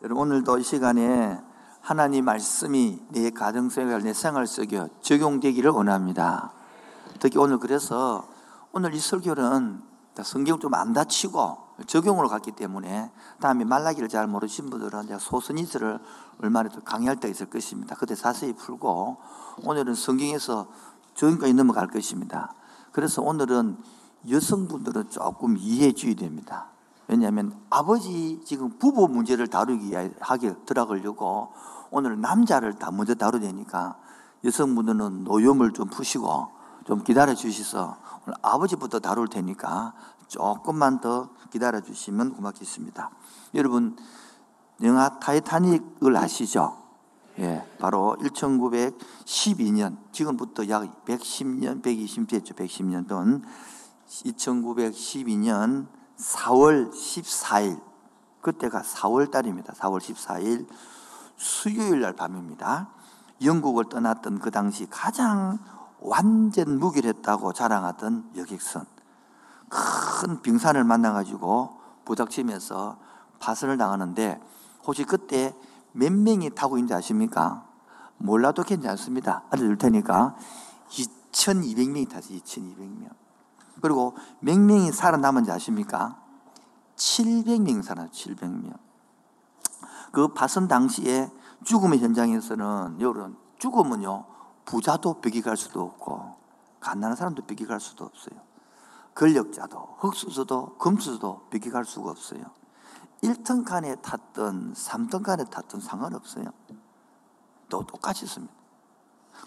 여러분 오늘도 이 시간에 하나님 말씀이 내 가정 생활, 내 생활 속에 적용되기를 원합니다. 특히 오늘 그래서 오늘 이 설교는 성경 좀 안 다치고 적용으로 갔기 때문에 다음에 말라기를 잘 모르신 분들은 소선이스를 얼마나 더 강의할 때가 있을 것입니다. 그때 자세히 풀고 오늘은 성경에서 적용까지 넘어갈 것입니다. 그래서 오늘은 여성분들은 조금 줘야 됩니다. 왜냐하면 아버지 지금 부부 문제를 다루기 하게 들어가려고 오늘 남자를 다 먼저 다루되니까 여성분들은 노염을 좀 푸시고 좀 기다려 주셔서 오늘 아버지부터 다룰 테니까 조금만 더 기다려 주시면 고맙겠습니다. 여러분 영화 타이타닉을 아시죠? 예, 바로 1912년 지금부터 약 110년, 120년 됐죠. 110년 전 2912년 4월 14일 그때가 4월 달입니다. 4월 14일 수요일 날 밤입니다. 영국을 떠났던 그 당시 가장 완전 무결했다고 자랑하던 여객선 큰 빙산을 만나가지고 부닥치면서 파선을 당하는데 혹시 그때 몇 명이 타고 있는지 아십니까? 몰라도 괜찮습니다. 알려줄 테니까 2,200명이 탔어요. 2,200명. 그리고 몇 명이 살아남은지 아십니까? 700명 살아요. 700명. 그 파선 당시에 죽음의 현장에서는 여러분 죽으면요 부자도 벽이 갈 수도 없고 가난한 사람도 벽이 갈 수도 없어요. 권력자도 흑수저도 금수저도 벽이 갈 수가 없어요. 1등 칸에 탔던 3등 칸에 탔던 상관없어요. 또 똑같이 있습니다.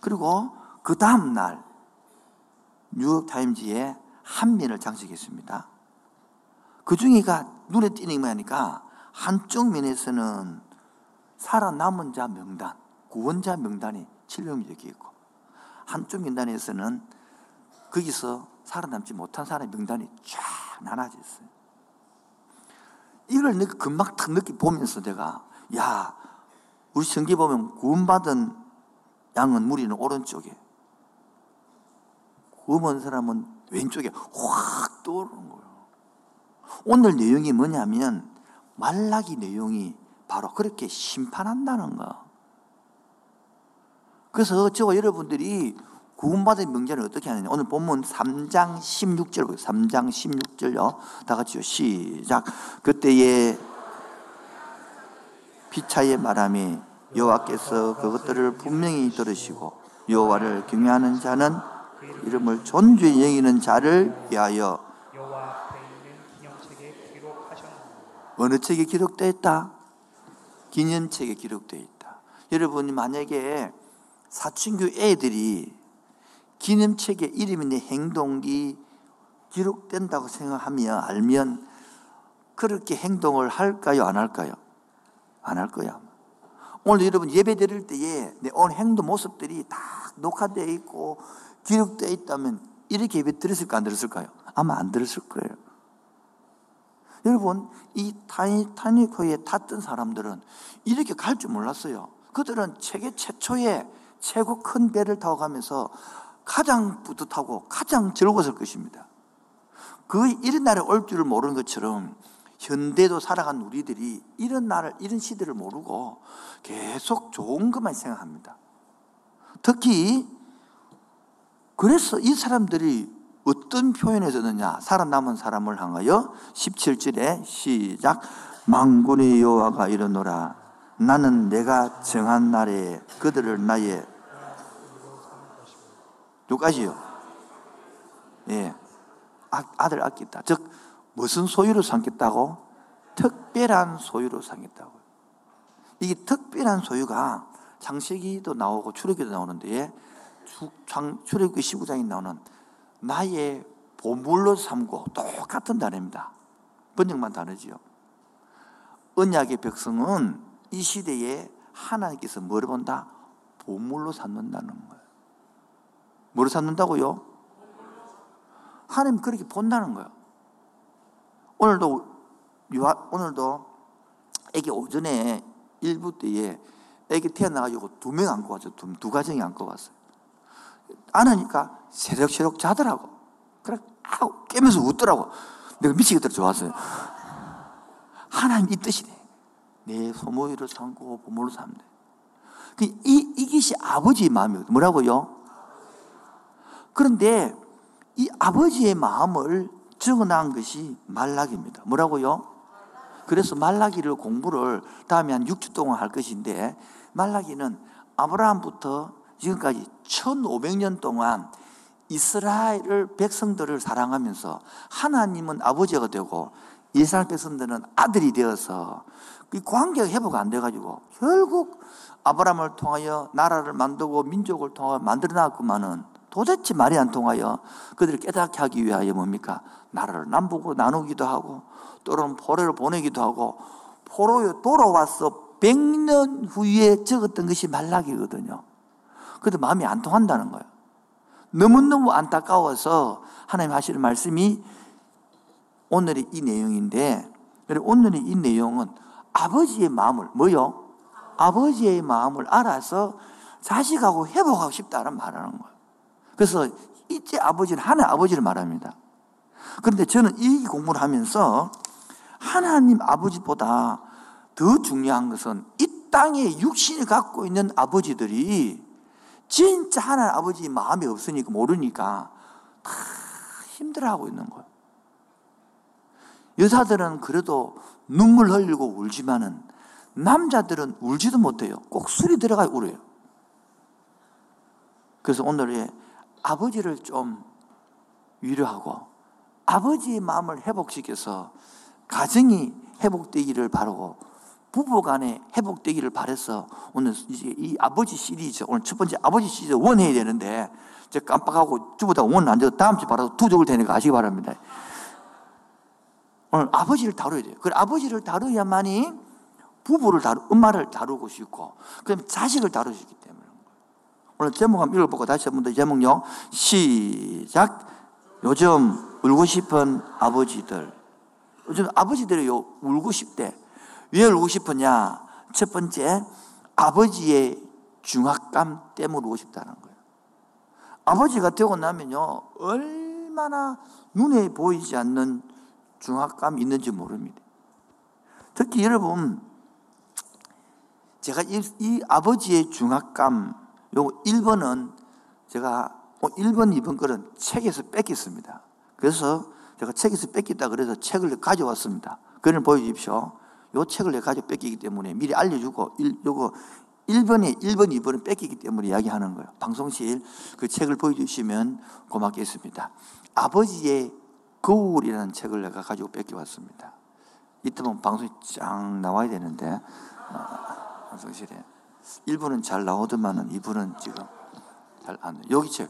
그리고 그 다음 날 뉴욕타임즈에 한 면을 장식했습니다. 그 중에가 눈에 띄는 거니까 한쪽 면에서는 살아남은 자 명단, 구원자 명단이 7명이 적혀 있고 한쪽 명단에서는 거기서 살아남지 못한 사람의 명단이 쫙 나눠져 있어요. 이걸 금방 탁 느끼 보면서 내가 야 우리 성기 보면 구원받은 양은 무리는 오른쪽에 구원 사람은 왼쪽에 확 떠오르는 거예요. 오늘 내용이 뭐냐면 말라기 내용이 바로 그렇게 심판한다는 거. 그래서 저와 여러분들이 구원받은 명제는 어떻게 하느냐. 오늘 본문 3장 16절 보요 3장 16절요. 다 같이요. 시작. 그때에 피차의 말함이 여호와께서 그것들을 분명히 들으시고 여호와를 경외하는 자는 이름을 존귀히 여기는 자를 위하여 어느 책에 기록되어 있다? 기념책에 기록되어 있다. 여러분이 만약에 사춘교 애들이 기념책에 이름이 내 행동이 기록된다고 생각하면 알면 그렇게 행동을 할까요? 안 할까요? 안 할 거야. 오늘 여러분 예배 드릴 때에 내 오늘 행동 모습들이 다 녹화되어 있고 기록되어 있다면 이렇게 예배 드렸을까 안 드렸을까요? 아마 안 들었을 거예요. 여러분 이 타이타닉호에 탔던 사람들은 이렇게 갈 줄 몰랐어요. 그들은 세계 최초의 최고 큰 배를 타고 가면서 가장 뿌듯하고 가장 즐거웠을 것입니다. 그 이런 날에 올 줄을 모르는 것처럼 현대도 살아간 우리들이 이런 날을, 이런 시대를 모르고 계속 좋은 것만 생각합니다. 특히, 그래서 이 사람들이 어떤 표현을 썼느냐? 살아남은 사람을 향하여 17절에 시작. 망군의 여호와가 이르노라. 나는 내가 정한 날에 그들을 나의 여기까지요. 예. 아, 아들 아끼다. 즉, 무슨 소유로 삼겠다고? 특별한 소유로 삼겠다고. 이게 특별한 소유가 창세기도 나오고 출애기도 나오는데 출애기 19장에 나오는 나의 보물로 삼고 똑같은 단어입니다. 번역만 다르지요. 언약의 백성은 이 시대에 하나님께서 뭘 본다? 보물로 삼는다는 거예요. 뭐로 삼는다고요? 하나님 그렇게 본다는 거예요. 오늘도 유아, 오늘도 애기 오전에 일부 때에 애기 태어나가지고 두 명 안고 왔죠. 두, 두 가정이 안고 왔어요. 안 하니까 새록새록 자더라고. 그래, 아우, 깨면서 웃더라고. 내가 미치겠더라 좋았어요. 하나님 이 뜻이네. 내 소모의로 삼고 부모로 삼는 그 이, 이것이 아버지의 마음이거든요. 뭐라고요? 그런데 이 아버지의 마음을 적어놓은 것이 말락입니다. 뭐라고요? 그래서 말라기를 공부를 다음에 한 6주 동안 할 것인데 말라기는 아브라함부터 지금까지 1500년 동안 이스라엘 백성들을 사랑하면서 하나님은 아버지가 되고 이스라엘 백성들은 아들이 되어서 그 관계가 회복 안 돼가지고 결국 아브라함을 통하여 나라를 만들고 민족을 통하여 만들어 놨구만은 도대체 말이 안 통하여 그들을 깨닫게 하기 위하여 뭡니까? 나라를 남북으로 나누기도 하고 또는 포로를 보내기도 하고 포로에 돌아와서 100년 후에 적었던 것이 말락이거든요. 그래도 마음이 안 통한다는 거예요. 너무너무 안타까워서 하나님 하시는 말씀이 오늘의 이 내용인데 오늘의 이 내용은 아버지의 마음을 뭐요? 아버지의 마음을 알아서 자식하고 회복하고 싶다는 말하는 거예요. 그래서 이제 아버지는 하나 아버지를 말합니다. 그런데 저는 이 공부를 하면서 하나님 아버지보다 더 중요한 것은 이 땅에 육신을 갖고 있는 아버지들이 진짜 하나님 아버지 마음이 없으니까 모르니까 다 힘들어하고 있는 거예요. 여자들은 그래도 눈물 흘리고 울지만은 남자들은 울지도 못해요. 꼭 술이 들어가 울어요. 그래서 오늘의 아버지를 좀 위로하고 아버지의 마음을 회복시켜서 가정이 회복되기를 바라고 부부 간에 회복되기를 바래서 오늘 이제 이 아버지 시리즈 오늘 첫 번째 아버지 시리즈 원 해야 되는데 제 깜빡하고 주보다 원안 돼도 다음 주 바로 두 적을 되니까 아시기 바랍니다. 오늘 아버지를 다뤄야 돼요. 그 아버지를 다뤄야만이 부부를 다루, 엄마를 다루고 싶고, 그럼 자식을 다룰 수 있기 때문에. 오늘 제목 한번 읽어보고 다시 한번 더 제목요. 시작. 요즘 울고 싶은 아버지들. 요즘 아버지들이 요 울고 싶대. 왜 울고 싶었냐? 첫 번째, 아버지의 중압감 때문에 울고 싶다는 거예요. 아버지가 되고 나면요, 얼마나 눈에 보이지 않는 중압감이 있는지 모릅니다. 특히 여러분, 제가 이, 이 아버지의 중압감, 요 1번은 제가 1번, 2번 거는 책에서 뺏겼습니다. 그래서 제가 책에서 뺏겼다 그래서 책을 가져왔습니다. 그걸 보여주십시오. 요 책을 내가 가지고 뺏기기 때문에 미리 알려주고, 일, 요거 1번에 1번, 2번은 뺏기기 때문에 이야기하는 거예요. 방송실 그 책을 보여주시면 고맙겠습니다. 아버지의 거울이라는 책을 내가 가지고 뺏겨왔습니다. 이때면 방송이 쫙 나와야 되는데, 어, 방송실에. 1부는 잘 나오더만은 2부는 지금 잘안 돼. 여기 책.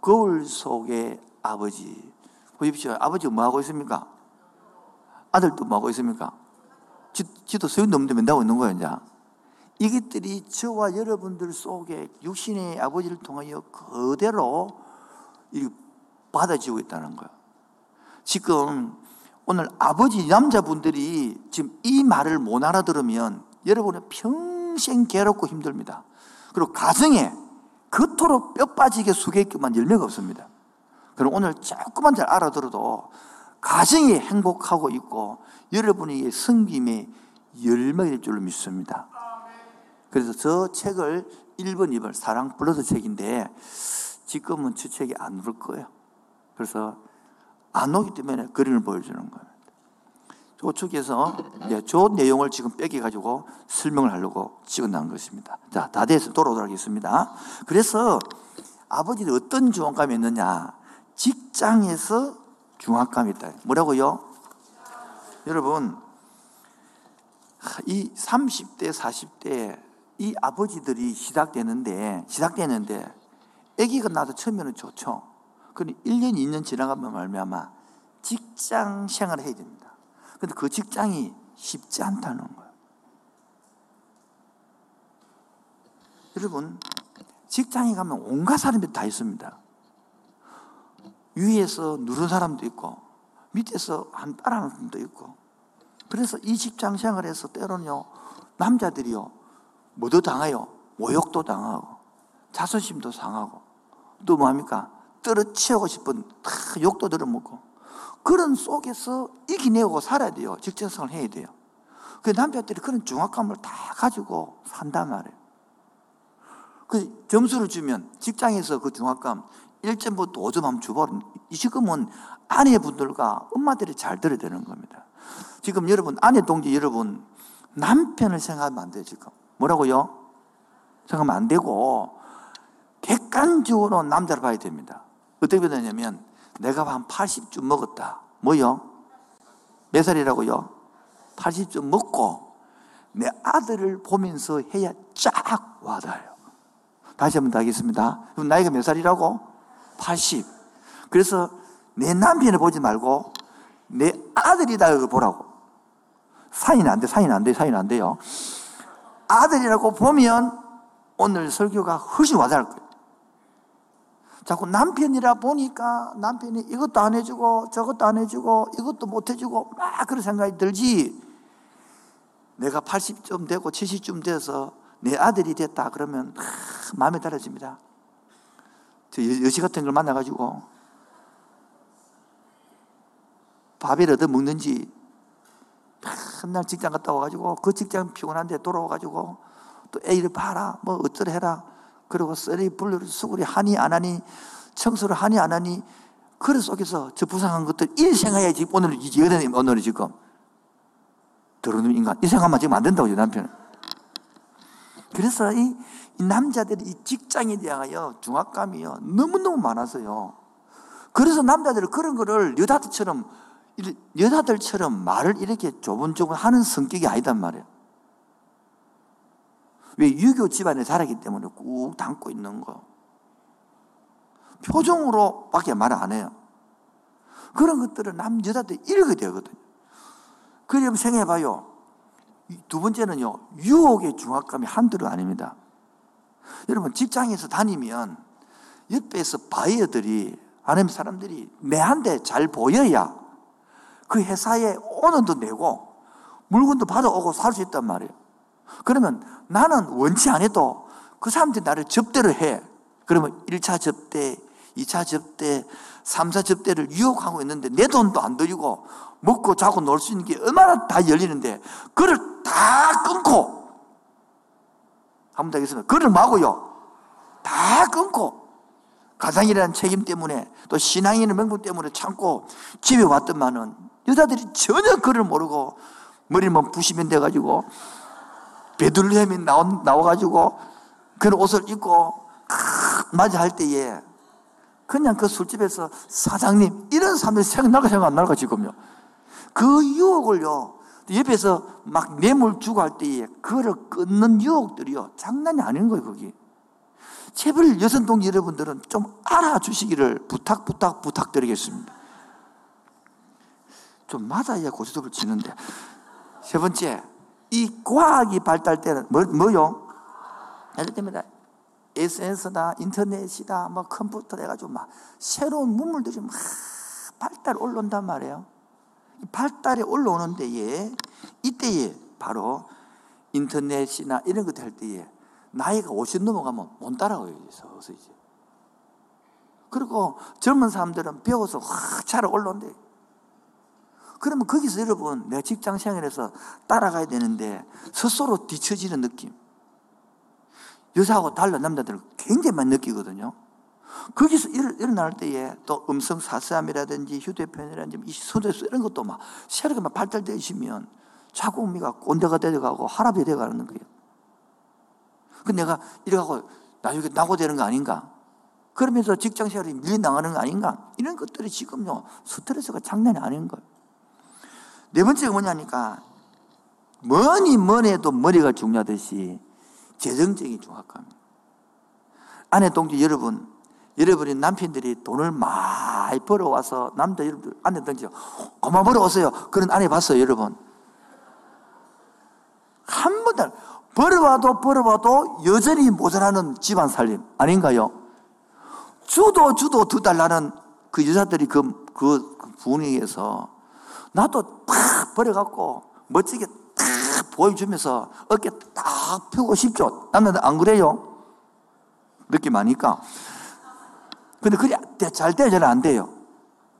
거울 속의 아버지. 보십시오. 아버지 뭐 하고 있습니까? 아들도 뭐 하고 있습니까? 지, 지도 소용 넘는데 맨다고 있는 거예요, 이제. 이것들이 저와 여러분들 속에 육신의 아버지를 통하여 그대로 받아지고 있다는 거예요. 지금 오늘 아버지 남자분들이 지금 이 말을 못 알아들으면 여러분은 평생 괴롭고 힘듭니다. 그리고 가정에 그토록 뼈 빠지게 수겠기만 열매가 없습니다. 그럼 오늘 조금만 잘 알아들어도 가정이 행복하고 있고 여러분의 성김에 열매가 될 줄로 믿습니다. 그래서 저 책을 1번, 2번 사랑 플러스 책인데 지금은 저 책이 안 올 거예요. 그래서 안 오기 때문에 그림을 보여주는 거예요. 저쪽에서 저 내용을 지금 빼기가지고 설명을 하려고 찍어놓은 것입니다. 자, 다 돼서 돌아오도록 하겠습니다. 그래서 아버지는 어떤 중압감이 있느냐? 직장에서 중압감이 있다. 뭐라고요? 여러분, 이 30대, 40대 이 아버지들이 시작되는데, 시작되는데, 아기가 나도 처음에는 좋죠. 그런데 1년, 2년 지나가면 말미암아 직장 생활을 해야 됩니다. 근데 그 직장이 쉽지 않다는 거예요. 여러분, 직장에 가면 온갖 사람들이 다 있습니다. 위에서 누른 사람도 있고, 밑에서 한 따라하는 사람도 있고. 그래서 이 직장 생활에서 때로는요, 남자들이요, 뭐도 당해요. 모욕도 당하고, 자존심도 상하고, 또 뭐합니까? 떨어치우고 싶은 다 욕도 들어먹고, 그런 속에서 이기내고 살아야 돼요. 직장생활 해야 돼요. 그 남자들이 그런 중압감을 다 가지고 산단 말이에요. 그 점수를 주면 직장에서 그 중압감 1점부터 5점 하면 주버린 지금은 아내분들과 엄마들이 잘 들어야 되는 겁니다. 지금 여러분, 아내 동지 여러분, 남편을 생각하면 안 돼요, 지금. 뭐라고요? 생각하면 안 되고, 객관적으로 남자를 봐야 됩니다. 어떻게 되냐면, 내가 한 80쯤 먹었다. 뭐요? 몇 살이라고요? 80쯤 먹고, 내 아들을 보면서 해야 쫙 와닿아요. 다시 한번 더 하겠습니다. 나이가 몇 살이라고? 80. 그래서 내 남편을 보지 말고 내 아들이다 그 보라고. 사인 안 돼, 사인 안 돼, 사인 안 돼요. 아들이라고 보면 오늘 설교가 훨씬 와닿을 거예요. 자꾸 남편이라 보니까 남편이 이것도 안 해주고 저것도 안 해주고 이것도 못 해주고 막 그런 생각이 들지. 내가 80쯤 되고 70쯤 돼서 내 아들이 됐다 그러면 마음에 떨어집니다. 저 여시 같은 걸 만나가지고 밥을 얻어 먹는지 맨날 직장 갔다 와가지고 그 직장 피곤한데 돌아와가지고 또 애를 봐라 뭐 어쩌라 해라. 그리고 썰이 불르 수구리 하니 안 하니 청소를 하니 안 하니 그런 속에서 저 부상한 것들 일 생각해 지금 오늘 이거는 오늘 지금. 들어오는 인간. 이 생각만 지금 안 된다고 남편은 그래서 이, 이 남자들이 이 직장에 대하여 중압감이요 너무너무 많아서요 그래서 남자들은 그런 거를 여자들처럼 여자들처럼 말을 이렇게 조곤조곤 하는 성격이 아니단 말이에요. 왜 유교 집안에 자라기 때문에 꾹 담고 있는 거. 표정으로 밖에 말 안 해요. 그런 것들은 남, 여자들 읽어야 되거든요. 그럼 생각해봐요. 두 번째는요, 유혹의 중압감이 한둘이 아닙니다. 여러분, 직장에서 다니면 옆에서 바이어들이, 아니면 사람들이 내한테 잘 보여야 그 회사에 오는도 내고 물건도 받아오고 살 수 있단 말이에요. 그러면 나는 원치 않아도 그 사람들이 나를 접대를 해. 그러면 1차 접대, 2차 접대, 3차 접대를 유혹하고 있는데 내 돈도 안 들이고 먹고 자고 놀 수 있는 게 얼마나 다 열리는데 그를 다 끊고 한번 더 하겠습니다. 그를 마고요. 다 끊고 가장이라는 책임 때문에 또 신앙이라는 명분 때문에 참고 집에 왔더만은 여자들이 전혀 그를 모르고 머리만 부시면 돼가지고 베들레헴이 나와, 나와가지고 그런 옷을 입고 맞아 할 때에 그냥 그 술집에서 사장님 이런 사람들이 생각나가 생각 안 나가 지금요 그 유혹을요 옆에서 막 뇌물 주고 할 때에 그를 끊는 유혹들이요 장난이 아닌 거예요 거기 제발 여성동 여러분들은 좀 알아주시기를 부탁 부탁 부탁드리겠습니다 좀 맞아야 고스톱을 치는데. 세 번째, 이 과학이 발달 때는 뭐, 뭐요? 들면 SNS나 인터넷이다, 뭐 컴퓨터 해가지고 막 새로운 문물들이 막 발달 올라온단 말이에요. 발달이 올라오는 데에 이때에 바로 인터넷이나 이런 것들 할 때에 나이가 50 넘어가면 못 따라가요. 서서 이제. 그리고 젊은 사람들은 배워서 확잘 올라온대. 그러면 거기서 여러분, 내가 직장 생활에서 따라가야 되는데 스스로 뒤처지는 느낌. 여자하고 달라 남자들은 굉장히 많이 느끼거든요. 거기서 일 어날 때에 또 음성 사서함이라든지 휴대폰이라든지 소대수 이런 것도 막 새롭게 막 발달되어 있으면 자국미가 꼰대가 되어가고 하랍이 되어가는 거예요. 그 내가 이래가고 나중에 나고 되는 거 아닌가? 그러면서 직장 생활이 밀려나가는 거 아닌가? 이런 것들이 지금요, 스트레스가 장난이 아닌 거예요. 네 번째가 뭐냐니까 뭐니 뭐니 해도 머리가 중요하듯이 재정적인 중압감입니다. 아내 동지 여러분, 여러분이 남편들이 돈을 많이 벌어와서 남자 여러분들 아내 동지 고마 벌어왔어요. 그런 아내 봤어요, 여러분. 한 번도 벌어와도 벌어와도 여전히 모자라는 집안 살림 아닌가요? 주도 주도 두 달라는 그 여자들이 그, 그 분위기에서 나도 탁 버려갖고 멋지게 탁 보여주면서 어깨 딱 펴고 싶죠. 남자들 안 그래요? 느낌 아니까. 근데 그게 잘 돼야 잘 안 돼요.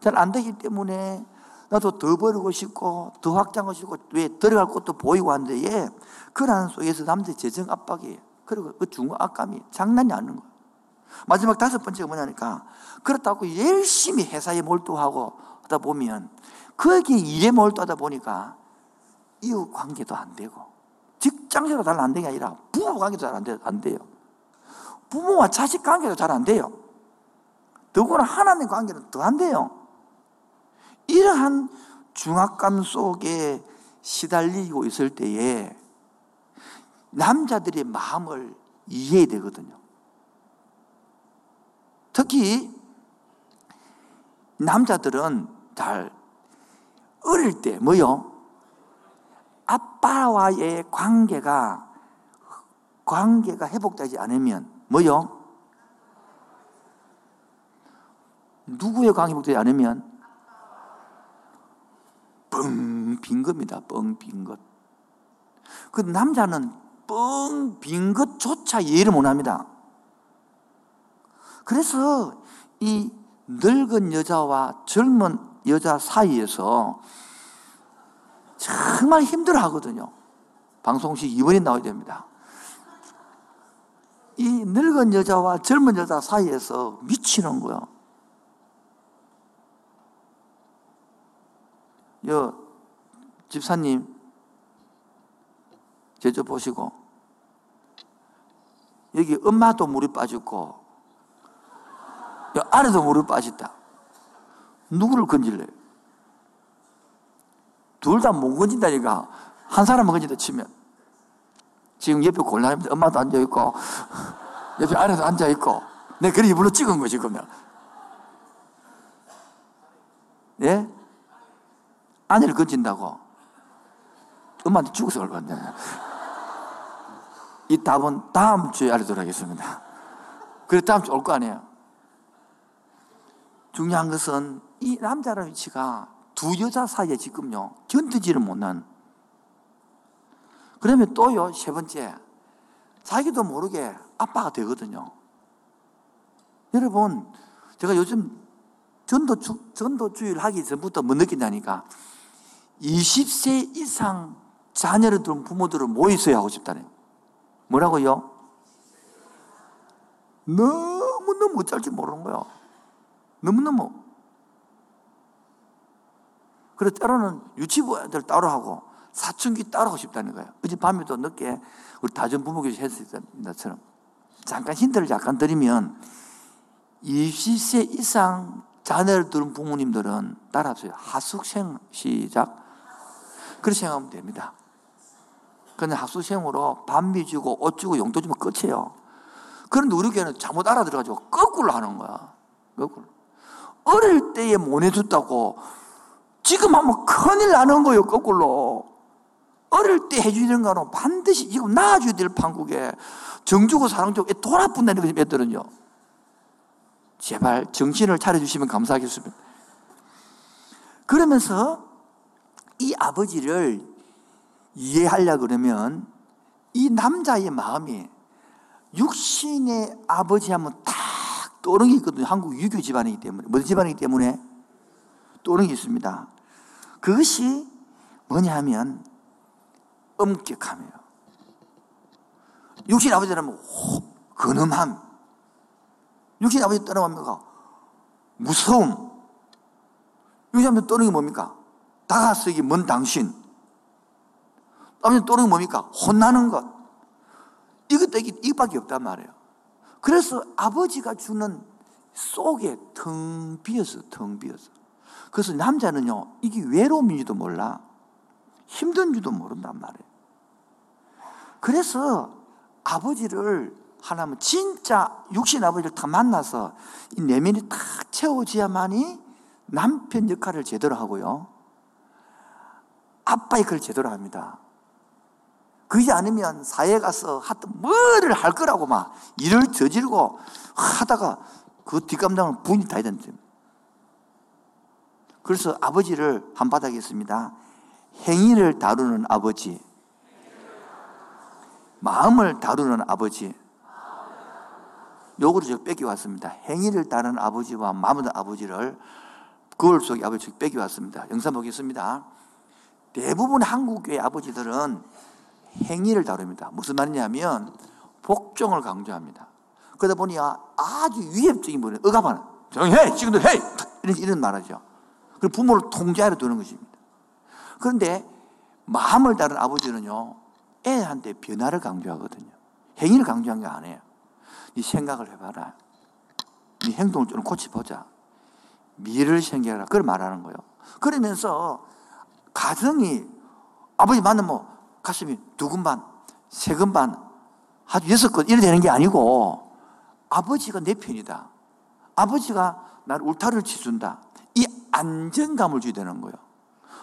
잘 안 되기 때문에 나도 더 버리고 싶고 더 확장하고 싶고 왜 들어갈 곳도 보이고 한데 예. 그러한 속에서 남자의 재정 압박이 그리고 그 중후 악감이 장난이 아닌 거예요. 마지막 다섯 번째가 뭐냐니까 그렇다고 열심히 회사에 몰두하고 하다 보면 거기에 일에 몰두하다 보니까 이웃 관계도 안 되고 직장생활도 잘안 되는 게 아니라 부부 관계도 잘 안 돼요. 부모와 자식 관계도 잘 안 돼요. 더구나 하나님 관계는 더안 돼요. 이러한 중압감 속에 시달리고 있을 때에 남자들의 마음을 이해해야 되거든요. 특히 남자들은 잘 어릴 때 뭐요? 아빠와의 관계가 관계가 회복되지 않으면 뭐요? 누구의 관계 회복되지 않으면 뻥 빈 겁니다. 뻥 빈 것. 그 남자는 뻥 빈 것조차 이해를 못 합니다. 그래서 이 늙은 여자와 젊은 여자 사이에서 정말 힘들어 하거든요. 방송시 2번이 나와야 됩니다. 이 늙은 여자와 젊은 여자 사이에서 미치는 거야. 여 집사님 제주 보시고 여기 엄마도 물이 빠졌고 여 아내도 물이 빠졌다. 누구를 건질래? 둘다 못 건진다니까 한 사람은 건진다 치면 지금 옆에 곤란합니다. 엄마도 앉아 있고 옆에 아내도 앉아 있고 내 그래 이불로 찍은 거지 그러면 예? 아내를 건진다고. 엄마한테 죽어서 갈 건데 이 답은 다음 주에 알려드리도록 하겠습니다. 그래 다음 주에 올 거 아니에요. 중요한 것은 이 남자의 위치가 두 여자 사이에 지금요 견디지를 못한. 그러면 또요 세 번째 자기도 모르게 아빠가 되거든요. 여러분 제가 요즘 전도 주, 전도주의를 하기 전부터 뭐 느낀다니까 20세 이상 자녀를 둔 부모들은 뭐 있어야 하고 싶다네. 뭐라고요? 너무너무 어쩔지 모르는 거야. 너무너무. 그래, 때로는 유치부 애들 따로 하고, 사춘기 따로 하고 싶다는 거예요. 어제 밤에도 늦게 우리 다전 부모교실 했을 때처럼. 잠깐 힌트를 약간 드리면, 20세 이상 자녀를 두는 부모님들은 따라하세요. 하숙생 시작. 그렇게 생각하면 됩니다. 그런데 학수생으로 반미 주고 옷 주고 용돈 주면 끝이에요. 그런데 우리 교회는 잘못 알아들어가지고 거꾸로 하는 거야. 거꾸로. 어릴 때에 못 해줬다고 지금 하면 큰일 나는 거예요, 거꾸로. 어릴 때 해주는 거는 반드시 지금 낳아줘야 될 판국에 정주고 사랑주고 돌아뿐다는 거지, 애들은요. 제발 정신을 차려주시면 감사하겠습니다. 그러면서 이 아버지를 이해하려 그러면 이 남자의 마음이 육신의 아버지 하면 딱 떠오르는 게 있거든요. 한국 유교 집안이기 때문에. 무슨 집안이기 때문에? 떠오르는 게 있습니다. 그것이 뭐냐 하면 엄격함이에요. 육신 아버지라면 근엄함. 육신 아버지 떠나갑니까? 무서움. 육신 아버지 떠는 게 뭡니까? 다가서기 먼 당신. 또는 뭡니까? 혼나는 것. 이것, 이것, 이밖에 없단 말이에요. 그래서 아버지가 주는 속에 텅 비었어, 텅 비었어. 그래서 남자는요, 이게 외로움인지도 몰라. 힘든 줄도 모른단 말이에요. 그래서 아버지를 하나면 진짜 육신 아버지를 다 만나서 이 내면이 탁 채워져야만이 남편 역할을 제대로 하고요. 아빠 역할을 제대로 합니다. 그러지 않으면 사회에 가서 하여튼 뭐를 할 거라고 막 일을 저지르고 하다가 그 뒷감당을 부인이 다 해야 된다. 그래서 아버지를 한바닥했습니다. 행위를 다루는 아버지, 마음을 다루는 아버지. 요거를 제가 뺏겨왔습니다. 행위를 다루는 아버지와 마음을 아버지를 거울 속에 아버지 빼기왔습니다. 영상 보겠습니다. 대부분 한국교회 아버지들은 행위를 다룹니다. 무슨 말이냐면 복종을 강조합니다. 그러다 보니 아주 위협적인 분이 억압하는 정해 지금도 해 이런, 이런 말하죠. 그리고 부모를 통제하려 두는 것입니다. 그런데 마음을 다른 아버지는요 애한테 변화를 강조하거든요. 행위를 강조한 게 아니에요. 네 생각을 해봐라. 네 행동을 좀 고쳐보자. 미래를 생각해라. 그걸 말하는 거예요. 그러면서 가정이 아버지 만나면 뭐 가슴이 두근 반, 세근 반, 아주 여섯 건 이래 되는 게 아니고 아버지가 내 편이다. 아버지가 나를 울타리를 치준다. 이 안정감을 주야 되는 거예요.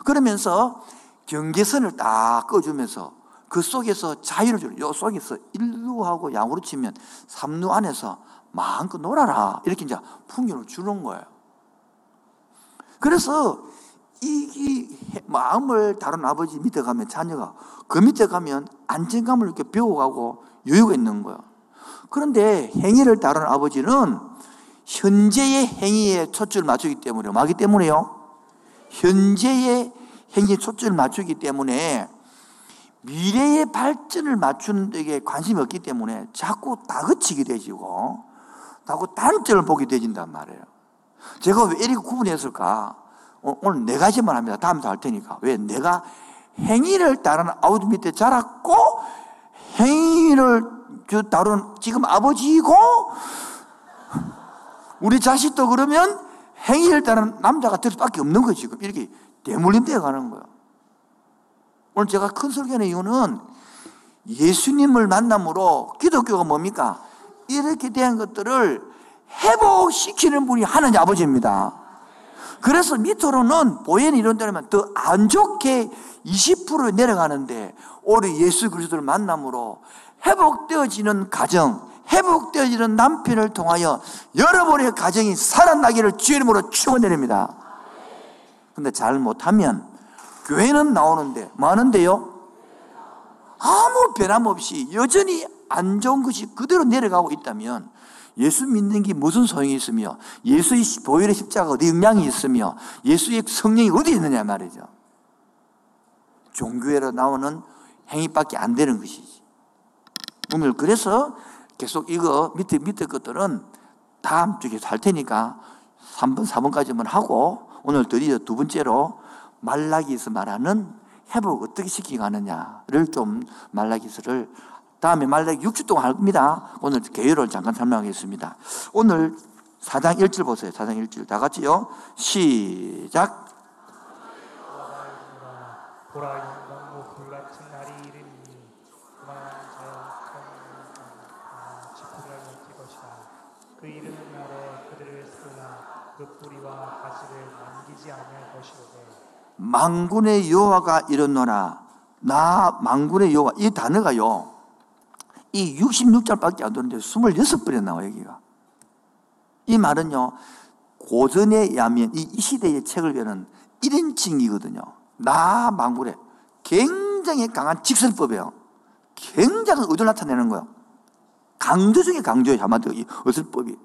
그러면서 경계선을 딱 꺼주면서 그 속에서 자유를 주는, 요 속에서 일루하고 양으로 치면 삼루 안에서 마음껏 놀아라. 이렇게 이제 풍경을 주는 거예요. 그래서 이 마음을 다룬 아버지 밑에 가면 자녀가 그 밑에 가면 안정감을 이렇게 배워가고 여유가 있는 거예요. 그런데 행위를 다룬 아버지는 현재의 행위에 초점을 맞추기 때문에, 뭐기 때문에요? 현재의 행위에 초점을 맞추기 때문에 미래의 발전을 맞추는 데 관심이 없기 때문에 자꾸 다그치게 되지고, 자꾸 단점을 보게 되진단 말이에요. 제가 왜 이렇게 구분했을까? 어, 오늘 네 가지만 합니다. 다음에 할 테니까. 왜? 내가 행위를 따르는 아버지 밑에 자랐고, 행위를 다른 지금 아버지이고, 우리 자식도 그러면 행위를 따르는 남자가 될 수밖에 없는 거예요, 지금. 이렇게 대물림되어 가는 거예요. 오늘 제가 큰 설교의 이유는 예수님을 만남으로 기독교가 뭡니까? 이렇게 대한 것들을 회복시키는 분이 하나님 아버지입니다. 그래서 밑으로는 보혜는 이런 데면 더 안 좋게 20% 내려가는데 올해 예수 그리스도를 만남으로 회복되어지는 가정, 회복되어지는 남편을 통하여 여러분의 가정이 살아나기를 주의 이름으로 축원드립니다. 근데 잘 못하면 교회는 나오는데 많은데요. 아무 변함없이 여전히 안 좋은 것이 그대로 내려가고 있다면 예수 믿는 게 무슨 소용이 있으며 예수의 보혈의 십자가 어디 영향이 있으며 예수의 성령이 어디 있느냐 말이죠. 종교회로 나오는 행위밖에 안 되는 것이지. 오늘 그래서 계속 이거 밑에 밑에 것들은 다음 주에 할 테니까 3번, 4번까지만 하고 오늘 드디어 두 번째로 말라기에서 말하는 회복 어떻게 시키가느냐를 좀 말라기서를 다음에 말라기 6주 동안 할 겁니다. 오늘 개요를 잠깐 설명하겠습니다. 오늘 4장 1절 보세요. 4장 1절. 다 같이요. 시작. 망군의 여호와가 이르노라 나 망군의 여호와 이 단어가요 이 66절밖에 안 되는데 26번에 나와 여기가. 이 말은요, 고전에 의하면 이 시대의 책을 배는 1인칭이거든요. 나 망구래. 굉장히 강한 직설법이에요. 굉장히 의도 나타내는 거예요. 강조 중에 강조예요. 한마디로 이 의설법이.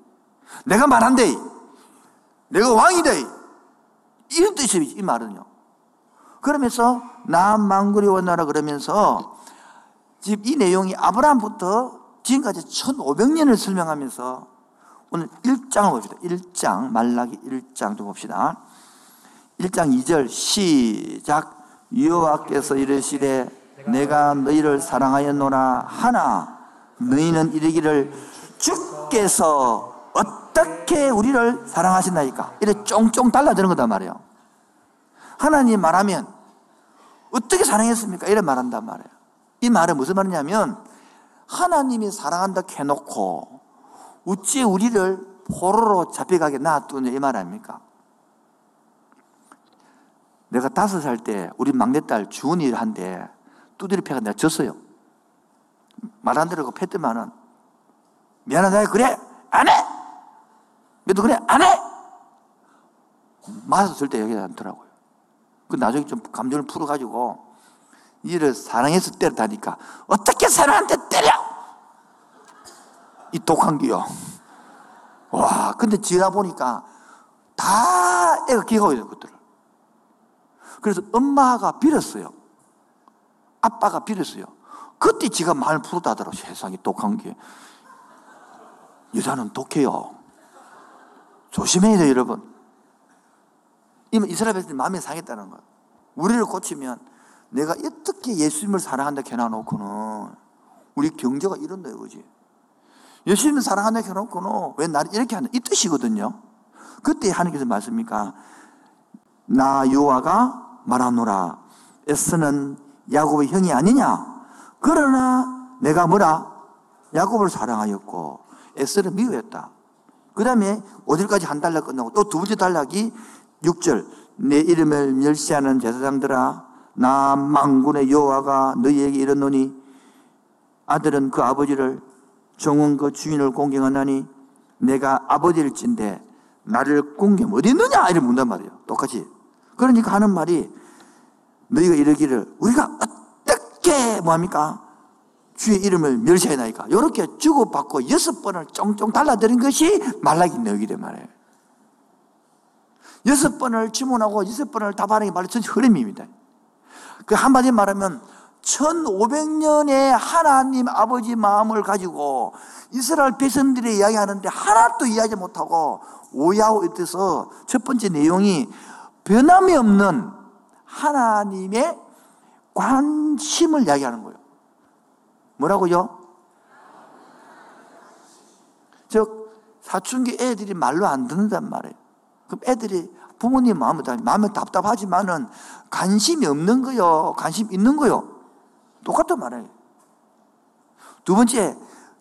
내가 말한대. 내가 왕이대. 이런 뜻이에요. 이 말은요. 그러면서 나 망구리 원나라 그러면서 지금 이 내용이 아브라함부터 지금까지 1500년을 설명하면서 오늘 1장을 봅시다. 1장, 말라기 1장 좀 봅시다. 1장 2절 시작 여호와께서 이르시되 내가 너희를 사랑하였노라 하나 너희는 이르기를 주께서 어떻게 우리를 사랑하신다니까 이래 쫑쫑 달라드는 거단 말이에요 하나님 말하면 어떻게 사랑했습니까? 이래 말한단 말이에요 이 말은 무슨 말이냐면 하나님이 사랑한다 해놓고 어찌 우리를 포로로 잡혀가게 놔두냐 이말 아닙니까? 내가 다섯 살 때 우리 막내딸 주은이를 한데 두드리 패가 내가 졌어요. 말 안 들으고 패더만은 미안하다 그래 안 해. 너도 그래 안 해. 맞아서 절대 얘기 안 하더라고요. 그 나중에 좀 감정을 풀어가지고 이를 사랑해서 때렸다니까 어떻게 사랑한테 때려? 이 독한 기요. 와, 근데 지나 보니까 다다 애가 기억하고 있는 것들을. 그래서 엄마가 빌었어요. 아빠가 빌었어요. 그때 지가 말 풀었다더라고. 세상에 독한 게. 여자는 독해요. 조심해야 돼요, 여러분. 이스라엘 백성들이 마음이 상했다는 거예요. 우리를 고치면 내가 어떻게 예수님을 사랑한다 해놔놓고는 우리 경제가 이런다 이거지. 예수님을 사랑한다 해놓고는 왜 나를 이렇게 하는 이 뜻이거든요. 그때 하나님께서 말씀입니까? 나 여호와가 말하노라. 에스는 야곱의 형이 아니냐? 그러나 내가 뭐라? 야곱을 사랑하였고 에스를 미워했다. 그 다음에 어딜까지 한 단락 끝나고 또 두 번째 단락이 6절 내 이름을 멸시하는 제사장들아 나 망군의 여호와가 너희에게 이르노니 아들은 그 아버지를 종은 그 주인을 공경하나니 내가 아버지일진데 나를 공경 어디 있느냐? 이렇게 묻단 말이에요. 똑같이. 그러니까 하는 말이 너희가 이러기를 우리가 어떻게 뭐합니까? 주의 이름을 멸시해나니까? 이렇게 주고받고 여섯 번을 쫑쫑 달라드린 것이 말라기 너기래 말이에요. 여섯 번을 주문하고 여섯 번을 답하는 게 바로 전체 흐름입니다. 그 한마디 말하면 1500년의 하나님 아버지 마음을 가지고 이스라엘 백성들이 이야기하는데 하나도 이해하지 못하고 오야오 있어서 첫 번째 내용이 변함이 없는 하나님의 관심을 이야기하는 거예요. 뭐라고요? 즉, 사춘기 애들이 말로 안 듣는단 말이에요. 그럼 애들이 부모님 마음에, 마음에 답답하지만은 관심이 없는 거요. 관심 있는 거요. 똑같단 말이에요. 두 번째,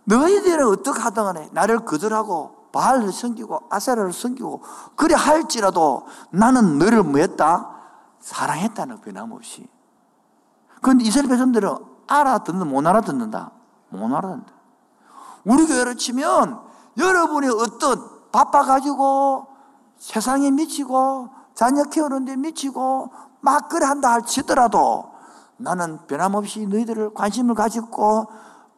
너희들은 어떻게 하든 간에 나를 거절하고 바알을 섬기고 아세라를 섬기고 그래 할지라도 나는 너를 뭐 했다? 사랑했다는 변함없이. 그런데 이스라엘 백성들은 알아듣는 못 알아듣는다. 못 알아듣는다. 우리 교회를 치면 여러분이 어떤 바빠가지고 세상에 미치고 자녀 키우는데 미치고 막 그래 한다 할지더라도 나는 변함없이 너희들을 관심을 가지고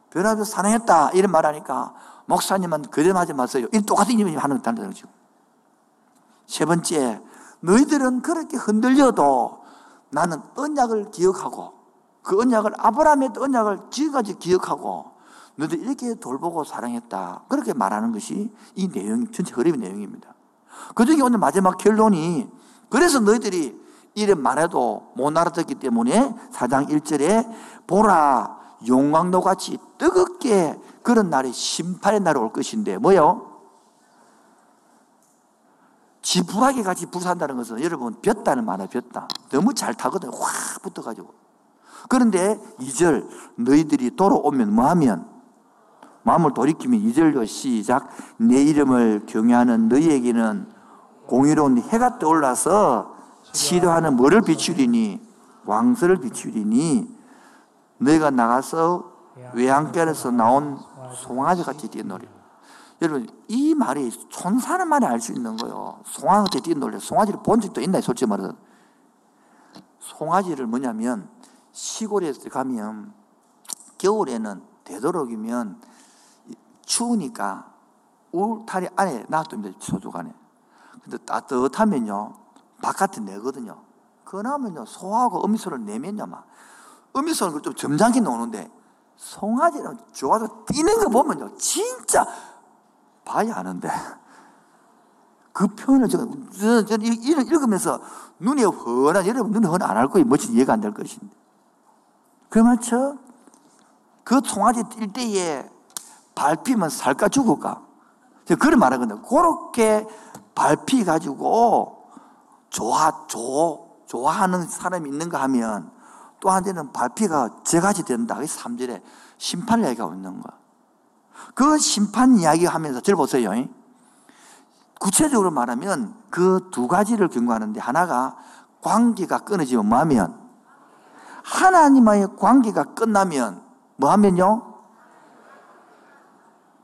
변함없이 사랑했다 이런 말하니까 목사님은 그래 하지 마세요. 이 똑같은 일이 하는 다는 거죠. 세 번째, 너희들은 그렇게 흔들려도 나는 언약을 기억하고 그 언약을 아브라함의 언약을 지금까지 기억하고 너희들 이렇게 돌보고 사랑했다. 그렇게 말하는 것이 이 내용, 전체 흐름의 내용입니다. 그 중에 오늘 마지막 결론이 그래서 너희들이 이름 말해도 못 알아듣기 때문에 사장 1절에 보라 용광로 같이 뜨겁게 그런 날이 심판의 날이 올 것인데 뭐요? 지푸라기 같이 불산다는 것은 여러분 볕다는 말이에요 볕다. 너무 잘 타거든요 확 붙어가지고. 그런데 2절 너희들이 돌아오면 뭐하면 마음을 돌이키면 2절로 시작. 내 이름을 경외하는 너희에게는 공의로운 해가 떠올라서 치료하는 뭐를 비추리니? 왕서를 비추리니? 너희가 나가서 외양간에서 나온 송아지 같이 뛰노래 여러분 이 말이 촌사는 말이 알 수 있는 거예요. 송아지 같이 뛰노래 송아지를 본 적도 있나요 솔직히 말해서? 송아지를 뭐냐면 시골에 가면 겨울에는 되도록이면 추우니까 울타리 안에 놔둡니다 소죽 안에 근데 따뜻하면요, 바깥에 내거든요. 그러면요, 소하고 어미소를 내면요, 막. 어미소는 좀 점잖게 노는데, 송아지는 좋아서 뛰는 거 보면요, 진짜 봐야 하는데. 그 표현을 제가, 저는 읽으면서 눈이 훤한, 여러분 눈이 훤안 할 거예요. 멋진 이해가 안 될 것인데. 그 맞죠? 그 송아지 뛸 때에 밟히면 살까 죽을까? 그런 말 하거든요. 그렇게 밟히 가지고 좋아, 조, 좋아하는 사람이 있는가 하면 또 한테는 발피가 제가지 된다. 그 3절에 심판 이야기가 있는 거야. 그 심판 이야기 하면서 절 보세요. 구체적으로 말하면 그 두 가지를 경고하는데 하나가 관계가 끊어지면 뭐 하면 하나님과의 관계가 끝나면 뭐 하면요?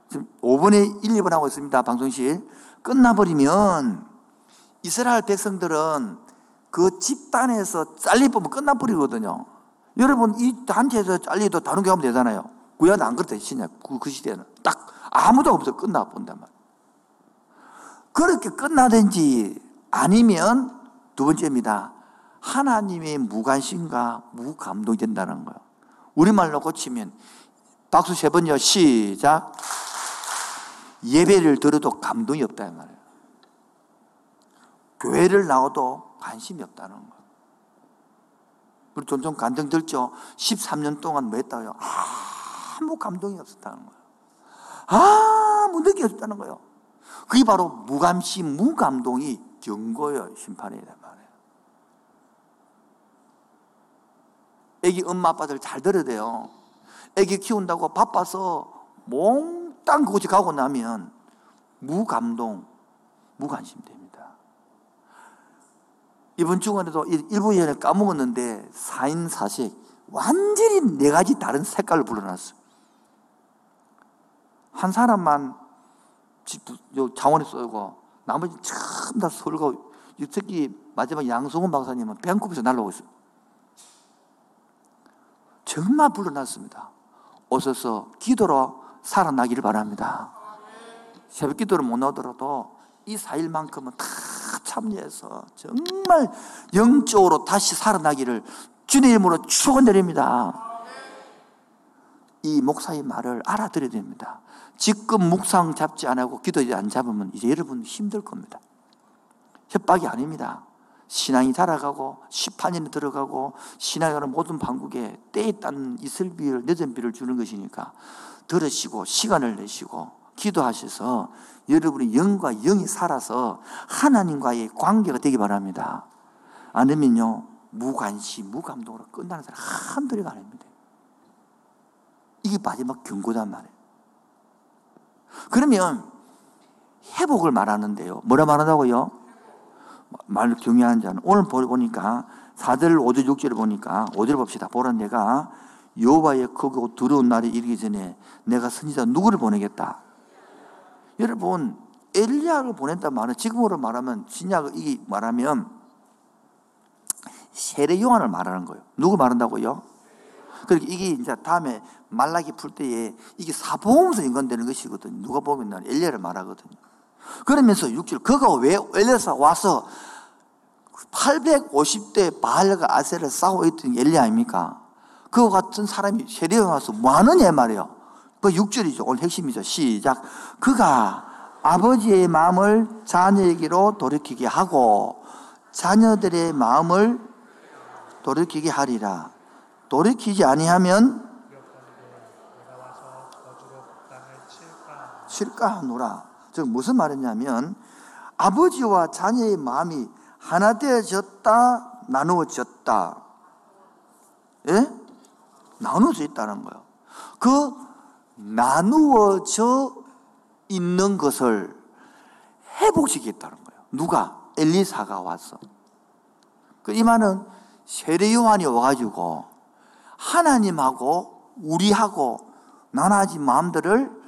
지금 5분에 1, 2분 하고 있습니다. 방송실. 끝나버리면 이스라엘 백성들은 그 집단에서 잘리보면 끝나버리거든요. 여러분, 이 단체에서 잘리도 다른 경우 되잖아요. 구약 안 그렇다, 시냐. 그, 그 시대는. 딱 아무도 없어. 끝나본단 말이에요. 그렇게 끝나든지 아니면 두 번째입니다. 하나님의 무관심과 무감동이 된다는 거예요. 우리말로 고치면 박수 세 번요. 시작. 예배를 들어도 감동이 없다는 말이에요. 교회를 나와도 관심이 없다는 거예요. 우리 종종 감정 들죠? 13년 동안 뭐 했다고요? 아무 감동이 없었다는 거예요. 아무 느낌이 없었다는 거예요. 그게 바로 무감심, 무감동이 경고요, 심판이란 말이에요. 애기 엄마 아빠들 잘 들어야 돼요. 애기 키운다고 바빠서 몽 땅 그곳에 가고 나면 무감동, 무관심 됩니다. 이번 주간에도 일부 예언을 까먹었는데 4인 4색 완전히 네 가지 다른 색깔을 불러놨어요. 한 사람만 장원에 쏘고 나머지 전부 다 서울고 특히 마지막 양성훈 박사님은 밴쿠버에서 날라오고 있어요. 정말 불러놨습니다. 오셔서 기도로 살아나기를 바랍니다. 새벽 기도를 못 나오더라도 이 4일만큼은 다 참여해서 정말 영적으로 다시 살아나기를 주님 이름으로 축원드립니다. 이 목사의 말을 알아들어야 됩니다. 지금 묵상 잡지 안 하고 기도 안 잡으면 이제 여러분 힘들 겁니다. 협박이 아닙니다. 신앙이 자라가고 18년이 들어가고 신앙하는 모든 방국에 때에 따른 이슬비를 늦은 비를 주는 것이니까 들으시고 시간을 내시고 기도하셔서 여러분의 영과 영이 살아서 하나님과의 관계가 되기 바랍니다. 아니면요 무관심, 무감동으로 끝나는 사람 한둘이가 아닙니다. 이게 마지막 경고단 말이에요. 그러면 회복을 말하는데요. 뭐라 말한다고요? 말 경외한 자는 오늘 보니까 4절, 5절, 6절을 보니까 5절 봅시다. 보라 내가 여호와의 크고 두려운 날이 이르기 전에 내가 선지자 누구를 보내겠다. 여러분 엘리야를 보냈단 말은 지금으로 말하면 진약 이 말하면 세례 요한을 말하는 거예요. 누구 말한다고요? 그리고 이게 이제 다음에 말라기 풀 때에 이게 사보험서 연관되는 것이거든요. 누가 보면 난 엘리야를 말하거든요. 그러면서 6절 그가 왜 엘리야서 와서 850대 바알과 아세를 싸우고 있던 엘리야 아닙니까? 그와 같은 사람이 세례에 와서 뭐 하느냐 말이에요. 그 6절이죠. 오늘 핵심이죠. 시작. 그가 아버지의 마음을 자녀에게로 돌이키게 하고 자녀들의 마음을 돌이키게 하리라. 돌이키지 아니하면 칠까 하노라. 즉 무슨 말이냐면 아버지와 자녀의 마음이 하나 되어졌다 나누어졌다. 예? 나누어져 있다는 거예요. 그 나누어져 있는 것을 회복시키겠다는 거예요. 누가? 엘리사가 왔어. 그이 말은 세례 요한이 와가지고 하나님하고 우리하고 나나지 마음들을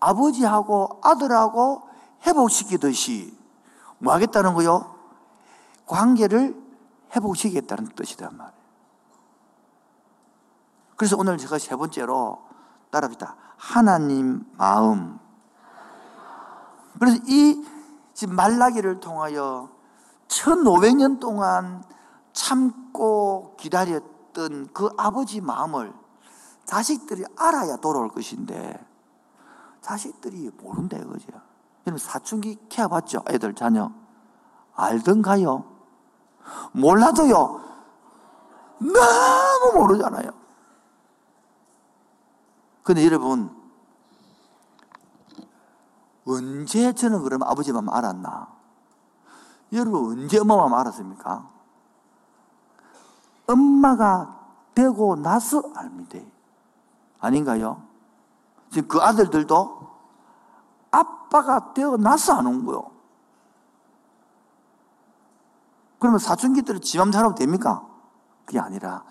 아버지하고 아들하고 회복시키듯이 뭐 하겠다는 거요? 관계를 회복시키겠다는 뜻이란 말이에요. 그래서 오늘 제가 세 번째로 따라합니다. 하나님 마음. 그래서 이 말라기를 통하여 1500년 동안 참고 기다렸던 그 아버지 마음을 자식들이 알아야 돌아올 것인데 자식들이 모른다 이거죠. 여러분 사춘기 케어봤죠? 애들 자녀. 알던가요? 몰라도요. 너무 모르잖아요. 근데 여러분 언제 저는 그럼 아버지 마음 알았나? 여러분 언제 엄마 마음 알았습니까? 엄마가 되고 나서 압니다. 아닌가요? 지금 그 아들들도 아빠가 되어 나서 아는 거요. 그러면 사춘기들은 지맘 잘하면 됩니까? 그게 아니라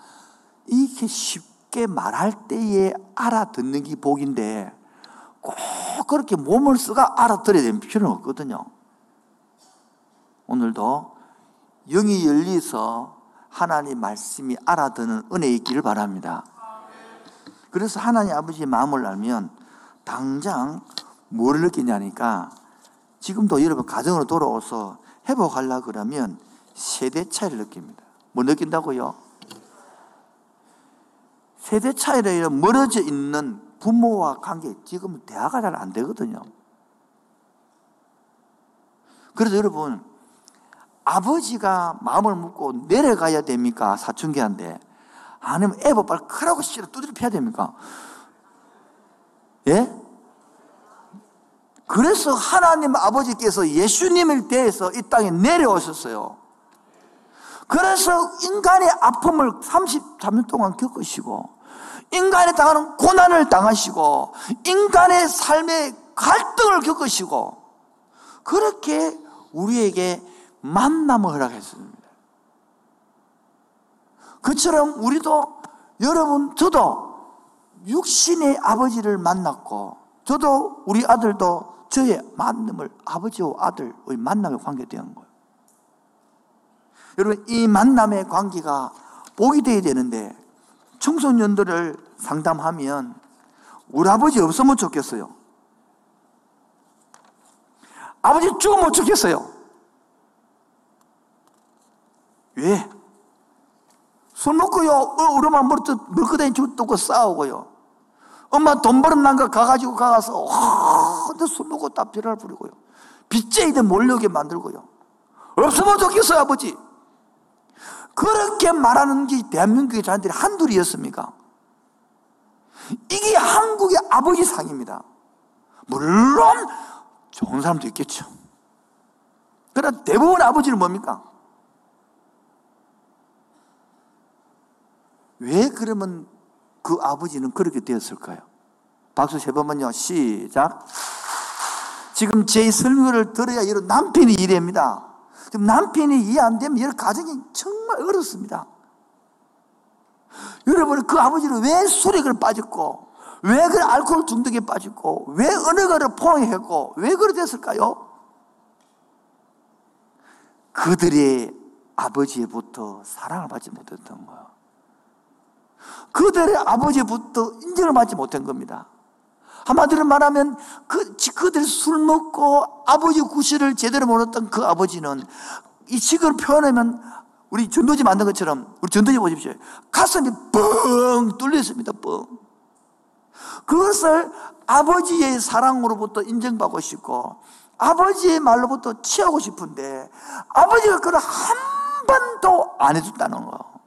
이렇게 쉽 게 말할 때에 알아듣는 게 복인데 꼭 그렇게 몸을 쓰가 알아들어야 되는 필요는 없거든요. 오늘도 영이 열리서 하나님 말씀이 알아듣는 은혜 있기를 바랍니다. 그래서 하나님 아버지의 마음을 알면 당장 뭐를 느끼냐니까 지금도 여러분 가정으로 돌아와서 회복하려 그러면 세대 차이를 느낍니다. 뭐 느낀다고요? 세대 차이로 멀어져 있는 부모와 관계, 지금 대화가 잘 안 되거든요. 그래서 여러분, 아버지가 마음을 먹고 내려가야 됩니까? 사춘기한테. 아니면 애버 빨리 크라고 씨를 두드려 패야 됩니까? 예? 그래서 하나님 아버지께서 예수님을 대해서 이 땅에 내려오셨어요. 그래서 인간의 아픔을 33년 동안 겪으시고, 인간에 당하는 고난을 당하시고, 인간의 삶의 갈등을 겪으시고, 그렇게 우리에게 만남을 허락했습니다. 그처럼 우리도 여러분 저도 육신의 아버지를 만났고 저도 우리 아들도 저의 만남을 아버지와 아들의 만남의 관계되는 거예요. 여러분 이 만남의 관계가 복이 되어야 되는데 청소년들을 상담하면 우리 아버지 없으면 좋겠어요. 아버지 죽으면 좋겠어요. 왜? 술 먹고요, 우리만 머리도 물거다니 죽고 싸우고요. 엄마 돈 벌은 거 가가지고 가서, 와, 근데 술 먹고 다 비를 부리고요. 빚쟁이들 몰려오게 만들고요. 없으면 좋겠어요, 아버지. 그렇게 말하는 게 대한민국의 자녀들이 한둘이었습니까? 이게 한국의 아버지 상입니다. 물론 좋은 사람도 있겠죠. 그러나 대부분 아버지는 뭡니까? 왜 그러면 그 아버지는 그렇게 되었을까요? 박수 세 번만요. 시작. 지금 제 설명을 들어야 이런 남편이 이래입니다. 지금 남편이 이해 안 되면 이 가정이 정말 어렵습니다. 여러분, 그 아버지는 왜그 빠졌고, 왜 그 알코올 중독에 빠졌고, 왜 어느 거를 포용했고, 왜 그래 됐을까요? 그들의 아버지부터 사랑을 받지 못했던 거예요. 그들의 아버지부터 인정을 받지 못한 겁니다. 한마디로 말하면 그, 그들이 술 먹고 아버지 구실을 제대로 몰랐던 그 아버지는 이 식을 표현하면 우리 전도지 만든 것처럼 우리 전도지 보십시오. 가슴이 뻥 뚫렸습니다. 뻥. 그것을 아버지의 사랑으로부터 인정받고 싶고 아버지의 말로부터 취하고 싶은데 아버지가 그걸 한 번도 안 해줬다는 거.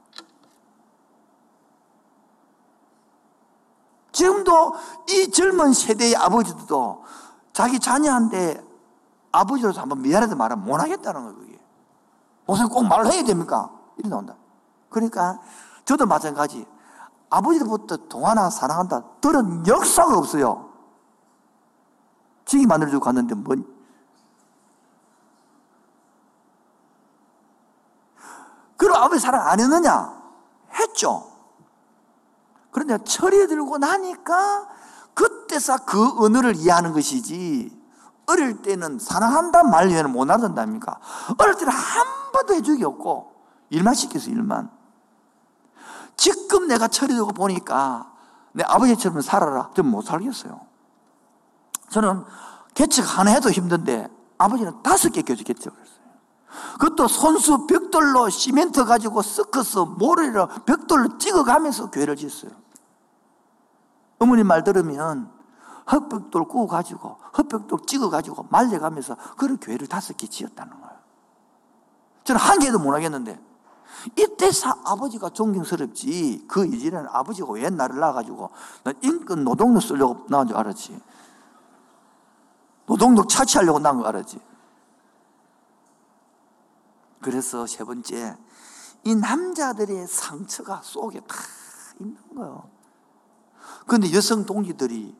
지금도 이 젊은 세대의 아버지들도 자기 자녀한테 아버지로서 한번 미안하다 말하면 못 하겠다는 거예요, 그게. 무슨 꼭 말을 해야 됩니까? 이래 나온다. 그러니까 저도 마찬가지. 아버지로부터 동하나 사랑한다. 들은 역사가 없어요. 지기 만들어주고 갔는데 뭔. 그럼 아버지 사랑 안 했느냐? 했죠. 그런데 철이 들고 나니까 그때서 그 언어를 이해하는 것이지. 어릴 때는 사랑한다 말 외에는 못 알아듣는답니까? 어릴 때는 한 번도 해주기 없고 일만 시켜서 일만. 지금 내가 철이 들고 보니까 내 아버지처럼 살아라. 좀 못 살겠어요. 저는 개척 하나 해도 힘든데 아버지는 다섯 개 개척했어요. 그것도 손수 벽돌로 시멘트 가지고 섞어서 모래로 벽돌로 찍어가면서 교회를 지었어요 어머니 말 들으면 헛벽돌 구워가지고 헛벽돌 찍어가지고 말려가면서 그런 교회를 다섯 개 지었다는 거예요. 저는 한 개도 못 하겠는데 이때 사, 아버지가 존경스럽지 그 이전에는 아버지가 왜 나를 낳아가지고 난 인권 노동력 쓰려고 나온 줄 알았지. 노동력 차치하려고 나온 줄 알았지. 그래서 세 번째 이 남자들의 상처가 속에 다 있는 거예요 그런데 여성 동지들이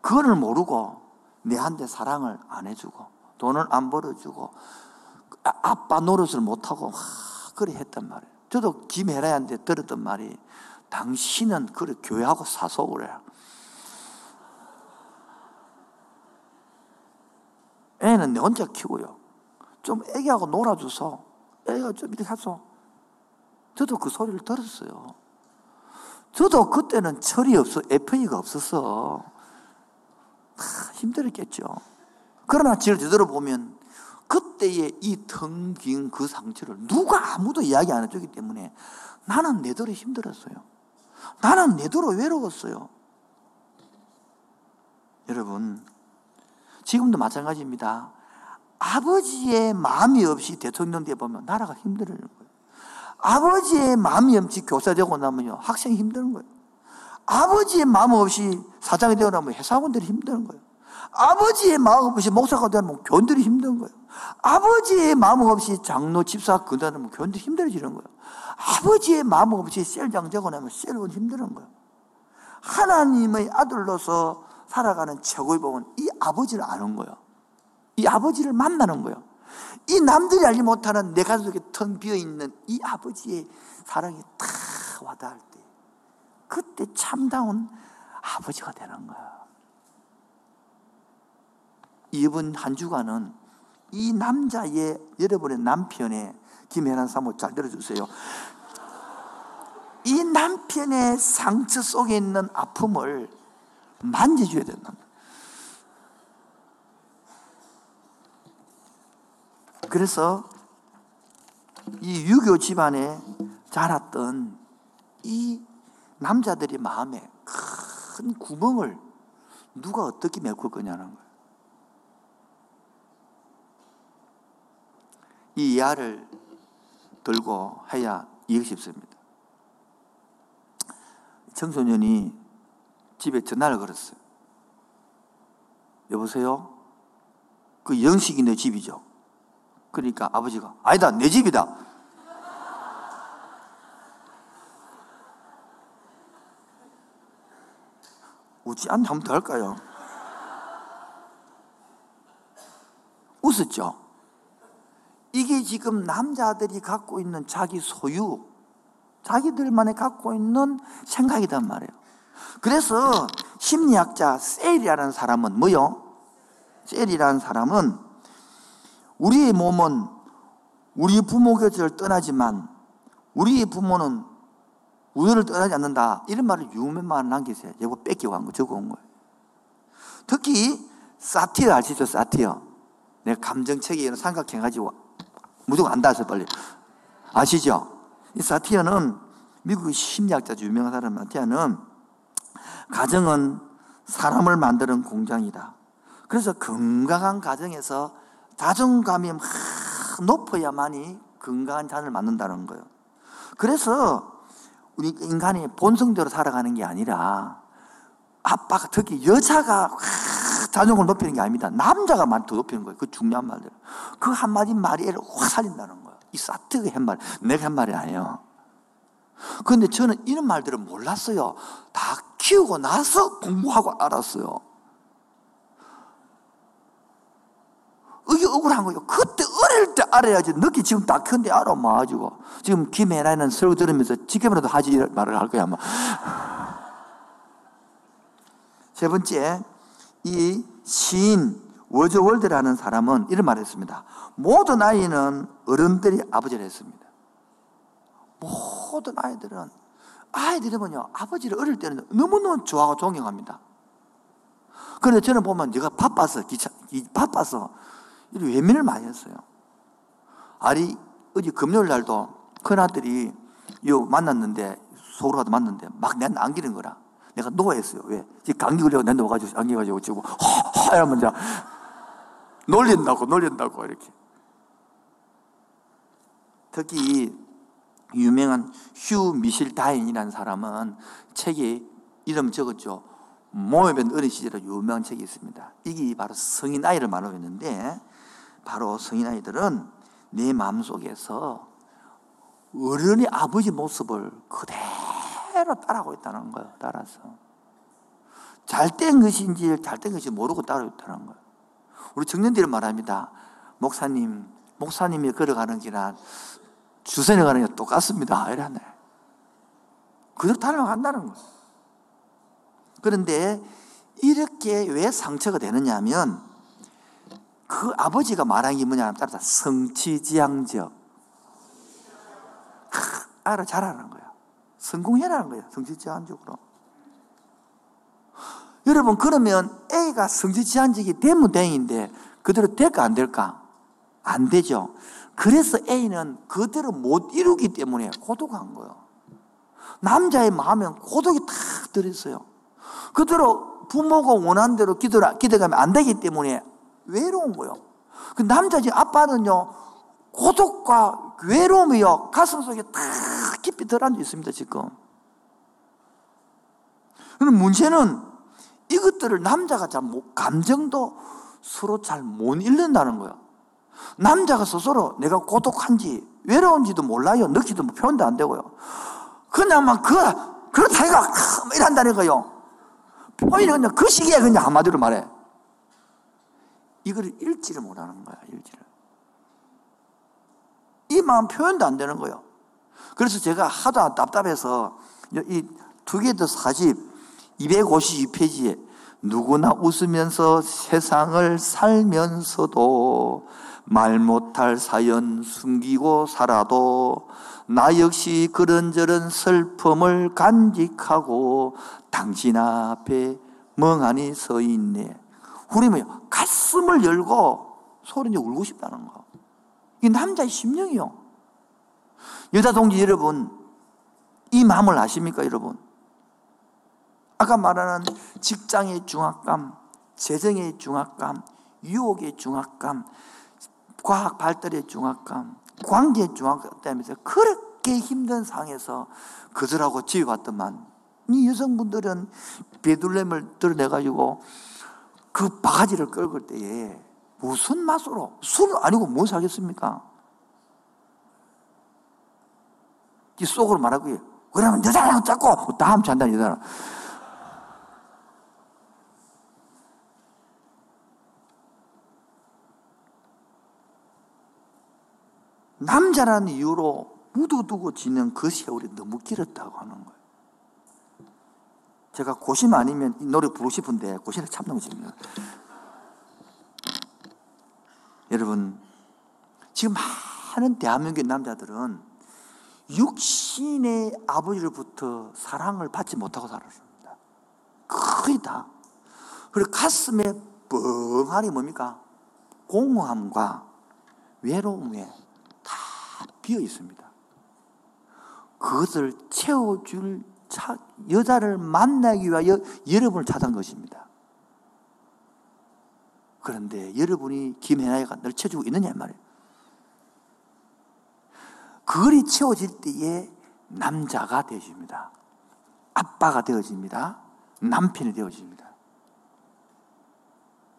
그거를 모르고 내한테 사랑을 안 해주고 돈을 안 벌어주고 아, 아빠 노릇을 못하고 그래 했단 말이에요. 저도 김혜라한테 들었던 말이 당신은 그래 교회하고 사속을 해. 애는 내 혼자 키고요. 좀 애기하고 놀아줘서 애가 좀 이렇게 해서 저도 그 소리를 들었어요. 저도 그때는 철이 없어, FA가 없어서 힘들었겠죠. 그러나 지를 되돌아 보면 그때의 이텅빈그 상처를 누가 아무도 이야기 안 해주기 때문에 나는 내도록 힘들었어요. 나는 내도록 외로웠어요. 여러분, 지금도 마찬가지입니다. 아버지의 마음이 없이 대통령 돼 보면 나라가 힘들어지는 거예요. 아버지의 마음이 없이 교사 되고 나면요, 학생이 힘드는 거예요. 아버지의 마음 없이 사장이 되고 나면 회사원들이 힘드는 거예요. 아버지의 마음 없이 목사가 되면 교원들이 힘든 거예요. 아버지의 마음 없이 장로, 집사, 근다면 교원들이 힘들어지는 거예요. 아버지의 마음 없이 셀장 되고 나면 셀은 힘드는 거예요. 하나님의 아들로서 살아가는 최고의 복은 이 아버지를 아는 거예요. 이 아버지를 만나는 거예요. 이 남들이 알지 못하는 내 가슴 속에 텅 비어 있는 이 아버지의 사랑이 탁 와닿을 때, 그때 참다운 아버지가 되는 거예요. 이번 한 주간은 이 남자의 여러분의 남편의 김혜란 사모 잘 들어주세요. 이 남편의 상처 속에 있는 아픔을 만져줘야 된다. 그래서 이 유교 집안에 자랐던 이 남자들의 마음에 큰 구멍을 누가 어떻게 메꿀 거냐는 거예요. 이 이하를 들고 해야 이해가 쉽습니다. 청소년이 집에 전화를 걸었어요. 여보세요? 그 영식이 내 집이죠. 그러니까 아버지가, 아니다, 내 집이다. 웃지 한번 더 할까요? 웃었죠? 이게 지금 남자들이 갖고 있는 자기 소유, 자기들만이 갖고 있는 생각이단 말이에요. 그래서 심리학자 셀이라는 사람은 뭐요? 셀이라는 사람은 우리의 몸은 우리 부모 곁을 떠나지만 우리의 부모는 우리를 떠나지 않는다. 이런 말을 유명만 남기세요. 이거 뺏기고 한 거, 적어 온 거예요. 특히 사티어 아시죠? 사티어. 내 감정체계에는 삼각해가지고 무조건 안다 해서 빨리. 아시죠? 이 사티어는 미국 심리학자 유명한 사람 사티어는 가정은 사람을 만드는 공장이다. 그래서 건강한 가정에서 자존감이 높아야만이 건강한 자를 만든다는 거예요. 그래서 우리 인간이 본성대로 살아가는 게 아니라 아빠가 특히 여자가 자존감을 높이는 게 아닙니다. 남자가 말더 높이는 거예요. 그 중요한 말들. 그 한마디 말이 애를 확 살린다는 거예요. 이 사트가 한 말, 내가 한 말이 아니에요. 그런데 저는 이런 말들을 몰랐어요. 다 키우고 나서 공부하고 알았어요. 이게 억울한 거예요. 그때 어릴 때 알아야지. 늦게 지금 다 큰데 알아, 마가지고. 지금 김혜라는 설교 들으면서 지금이라도 하지 말을 할 거야, 아마. 세 번째, 이 시인 워저월드라는 사람은 이런 말을 했습니다. 모든 아이는 어른들이 아버지를 했습니다. 모든 아이들은 아이들은요 아버지를 어릴 때는 너무너무 좋아하고 존경합니다. 그런데 저는 보면 내가 바빠서 기차 바빠서 외면을 많이 했어요. 아니 어제 금요일 날도 큰 아들이 요 만났는데 서울 가도 만났는데 막 내가 안기는 거라. 내가 노했어요. 왜? 감기 걸려고 내가 와가지고 안겨가지고 지고 허 허 이러면 이제 놀린다고 놀린다고 이렇게. 특히 유명한 휴 미실 다인이라는 사람은 책에 이름 적었죠. 모여뵌 어린 시절에 유명한 책이 있습니다. 이게 바로 성인 아이를 말하고 있는데 바로 성인 아이들은 내 마음속에서 어른의 아버지 모습을 그대로 따라하고 있다는 거예요. 따라서. 잘된 것인지 잘된 것인지 모르고 따라하고 있다는 거예요. 우리 청년들이 말합니다. 목사님, 목사님이 걸어가는 길은 주선에 가는 게 똑같습니다. 이러네. 그대로 따라간다는 거예요. 그런데 이렇게 왜 상처가 되느냐 하면 그 아버지가 말한 게 뭐냐면 따라서 성취지향적. 알아, 잘하는 거야. 성공해라는 거야. 성취지향적으로. 여러분, 그러면 A가 성취지향적이 되면 대인데 그대로 될까 안 될까? 안 되죠. 그래서 A는 그대로 못 이루기 때문에 고독한 거예요. 남자의 마음엔 고독이 탁 들어있어요. 그대로 부모가 원하는 대로 기도를, 기도가면 안 되기 때문에 외로운 거예요. 그 남자 집 아빠는요, 고독과 외로움이요, 가슴 속에 탁 깊이 들어앉아 있습니다, 지금. 그럼 문제는 이것들을 남자가 잘 못, 감정도 서로 잘 못 읽는다는 거예요. 남자가 스스로 내가 고독한지 외로운지도 몰라요. 느끼도 표현도 안 되고요. 막 그, 그렇다니까 이런다는 거요. 표현이 그냥 그 시기에 그냥 한마디로 말해. 이걸 읽지를 못하는 거야, 읽지를. 이 마음 표현도 안 되는 거예요. 그래서 제가 하도 답답해서 이두 개도 40, 252페이지에 누구나 웃으면서 세상을 살면서도 말 못할 사연 숨기고 살아도 나 역시 그런저런 슬픔을 간직하고 당신 앞에 멍하니 서 있네. 우리 뭐 가슴을 열고 소리내 울고 싶다는 거. 이 남자의 심령이요. 여자 동지 여러분, 이 마음을 아십니까, 여러분? 아까 말하는 직장의 중압감, 재정의 중압감, 유혹의 중압감, 과학 발달의 중압감, 관계의 중압감 때문에 그렇게 힘든 상황에서 그들하고 왔더만 이 여성분들은 베들렘을 드러내가지고 그 바가지를 끌고 때에 무슨 맛으로 술 아니고 뭐 사겠습니까? 이 속으로 말하고 그러면 여자랑 잡고 다음 잔다 여자랑 남자라는 이유로 묻어두고 지는 그 세월이 너무 길었다고 하는 거예요. 제가 고심 아니면 이 노래 부르고 싶은데 고심을 참는 것입니다. 여러분, 지금 많은 대한민국의 남자들은 육신의 아버지로부터 사랑을 받지 못하고 살았습니다. 거의 다. 그리고 가슴에 뻥하니 뭡니까? 공허함과 외로움에 비어 있습니다. 그것을 채워줄 차, 여자를 만나기 위하여 여러분을 찾은 것입니다. 그런데 여러분이 김혜나이가 널 채워주고 있느냐 말이에요. 그걸이 채워질 때에 남자가 되어집니다. 아빠가 되어집니다. 남편이 되어집니다.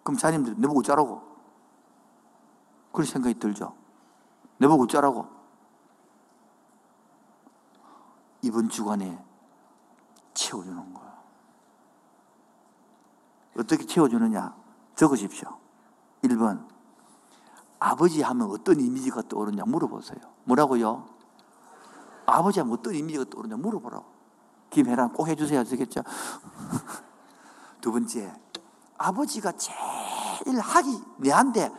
그럼 자님들 내보고 어쩌라고? 그런 생각이 들죠. 내보고 어쩌라고? 이번 주간에 채워주는 거야. 어떻게 채워주느냐? 적으십시오. 1번. 아버지 하면 어떤 이미지가 떠오르냐 물어보세요. 뭐라고요? 아버지 하면 어떤 이미지가 떠오르냐 물어보라고. 김혜란 꼭 해주세요. 되겠죠? 두 번째. 아버지가 제일 하기, 내한테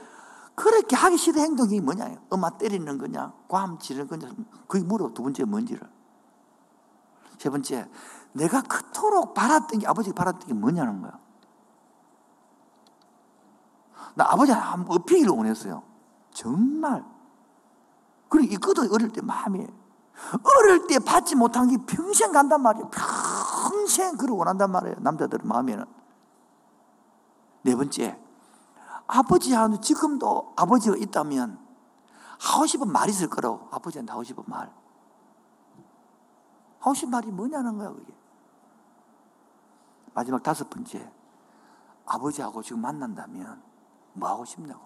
그렇게 하기 싫은 행동이 뭐냐? 엄마 때리는 거냐? 괌 지르는 거냐? 그게 물어. 두 번째 뭔지를. 세 번째, 내가 그토록 바랐던 게, 아버지가 바랐던 게 뭐냐는 거야. 나 아버지 한번 업히기를 원했어요. 정말. 그리고 이거도 어릴 때 마음이 어릴 때 받지 못한 게 평생 간단 말이에요. 평생 그걸 원한단 말이에요. 남자들 마음에는. 네 번째, 아버지하고 지금도 아버지가 있다면 하고 싶은 말이 있을 거라고. 아버지한테 하고 싶은 말. 하고 싶은 말이 뭐냐는 거야, 그게. 마지막 다섯 번째. 아버지하고 지금 만난다면 뭐 하고 싶냐고.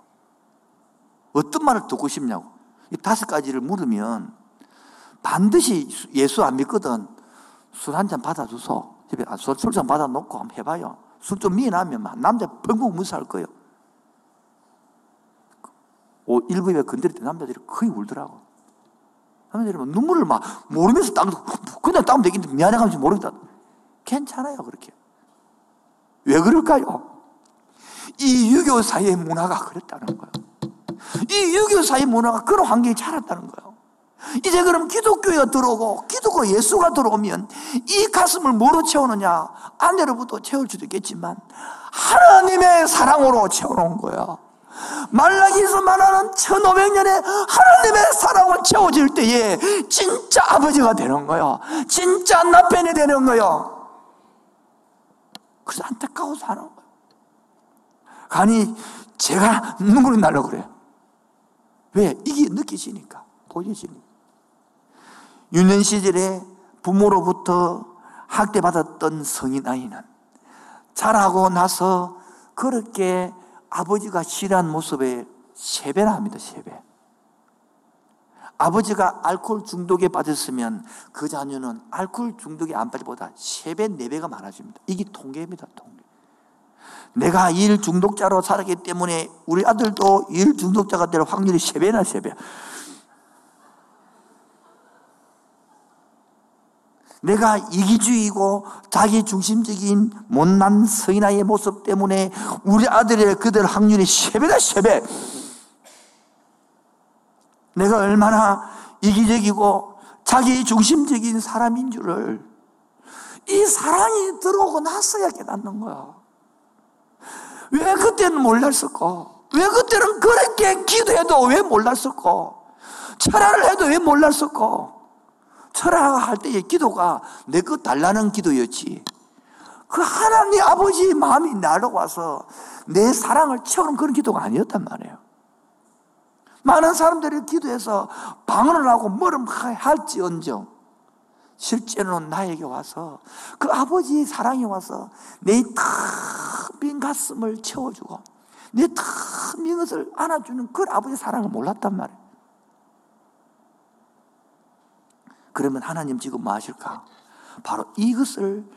어떤 말을 듣고 싶냐고. 이 다섯 가지를 물으면 반드시 예수 안 믿거든. 술 한 잔 받아줘서 집에 아, 술잔 받아놓고 한번 해봐요. 술 좀 미해나면 남자 펑펑 무사할 거예요. 오, 일부에 건드릴 때 남자들이 거의 울더라고. 남자들이 눈물을 막 모르면서 땀, 그냥 땀 되긴데 미안해가지고 모르겠다. 괜찮아요, 그렇게. 왜 그럴까요? 이 유교 사회의 문화가 그랬다는 거예요. 이 유교 사회 문화가 그런 환경이 자랐다는 거예요. 이제 그럼 기독교가 들어오고 기독교 예수가 들어오면 이 가슴을 뭐로 채우느냐? 아내로부터 채울 수도 있겠지만 하나님의 사랑으로 채워놓은 거야. 말라기에서 말하는 1500년의 하나님의 사랑을 채워질 때에 진짜 아버지가 되는 거요. 진짜 남편이 되는 거요. 그래서 안타까워서 하는 거예요. 아니, 제가 눈물이 나려고 그래요. 왜? 이게 느껴지니까. 보여지니까. 유년 시절에 부모로부터 학대받았던 성인 아이는 자라고 나서 그렇게 아버지가 싫어하는 모습에 세배나 합니다, 세배. 아버지가 알코올 중독에 빠졌으면 그 자녀는 알코올 중독에 안 빠지보다 세배네배가 많아집니다. 이게 통계입니다, 통계. 내가 일 중독자로 살았기 때문에 우리 아들도 일 중독자가 될 확률이 세배나세배 내가 이기주의고 자기 중심적인 못난 성인아의 모습 때문에 우리 아들의 그들 확률이 3배다 3배 내가 얼마나 이기적이고 자기 중심적인 사람인 줄을 이 사랑이 들어오고 나서야 깨닫는 거야 왜 그때는 몰랐을까? 왜 그때는 그렇게 기도해도 왜 몰랐을까? 철화를 해도 왜 몰랐을까? 철학할 때의 기도가 내 것 달라는 기도였지. 그 하나님 아버지 마음이 나로 와서 내 사랑을 채우는 그런 기도가 아니었단 말이에요. 많은 사람들이 기도해서 방언을 하고 뭐를 할지언정 실제로는 나에게 와서 그 아버지의 사랑이 와서 내텅빈 가슴을 채워주고 내텅빈 것을 안아주는 그 아버지의 사랑을 몰랐단 말이에요. 그러면 하나님 지금 뭐 하실까? 바로 이것을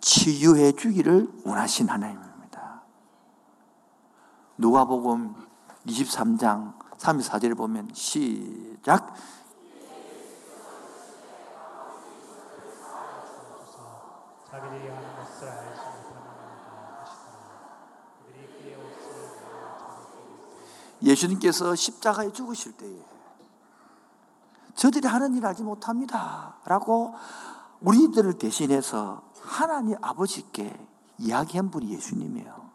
치유해 주기를 원하신 하나님입니다. 누가복음 23장 34절을 보면 시작 예수님께서 십자가에 죽으실 때에 저들이 하는 일 알지 못합니다. 라고 우리들을 대신해서 하나님 아버지께 이야기한 분이 예수님이에요.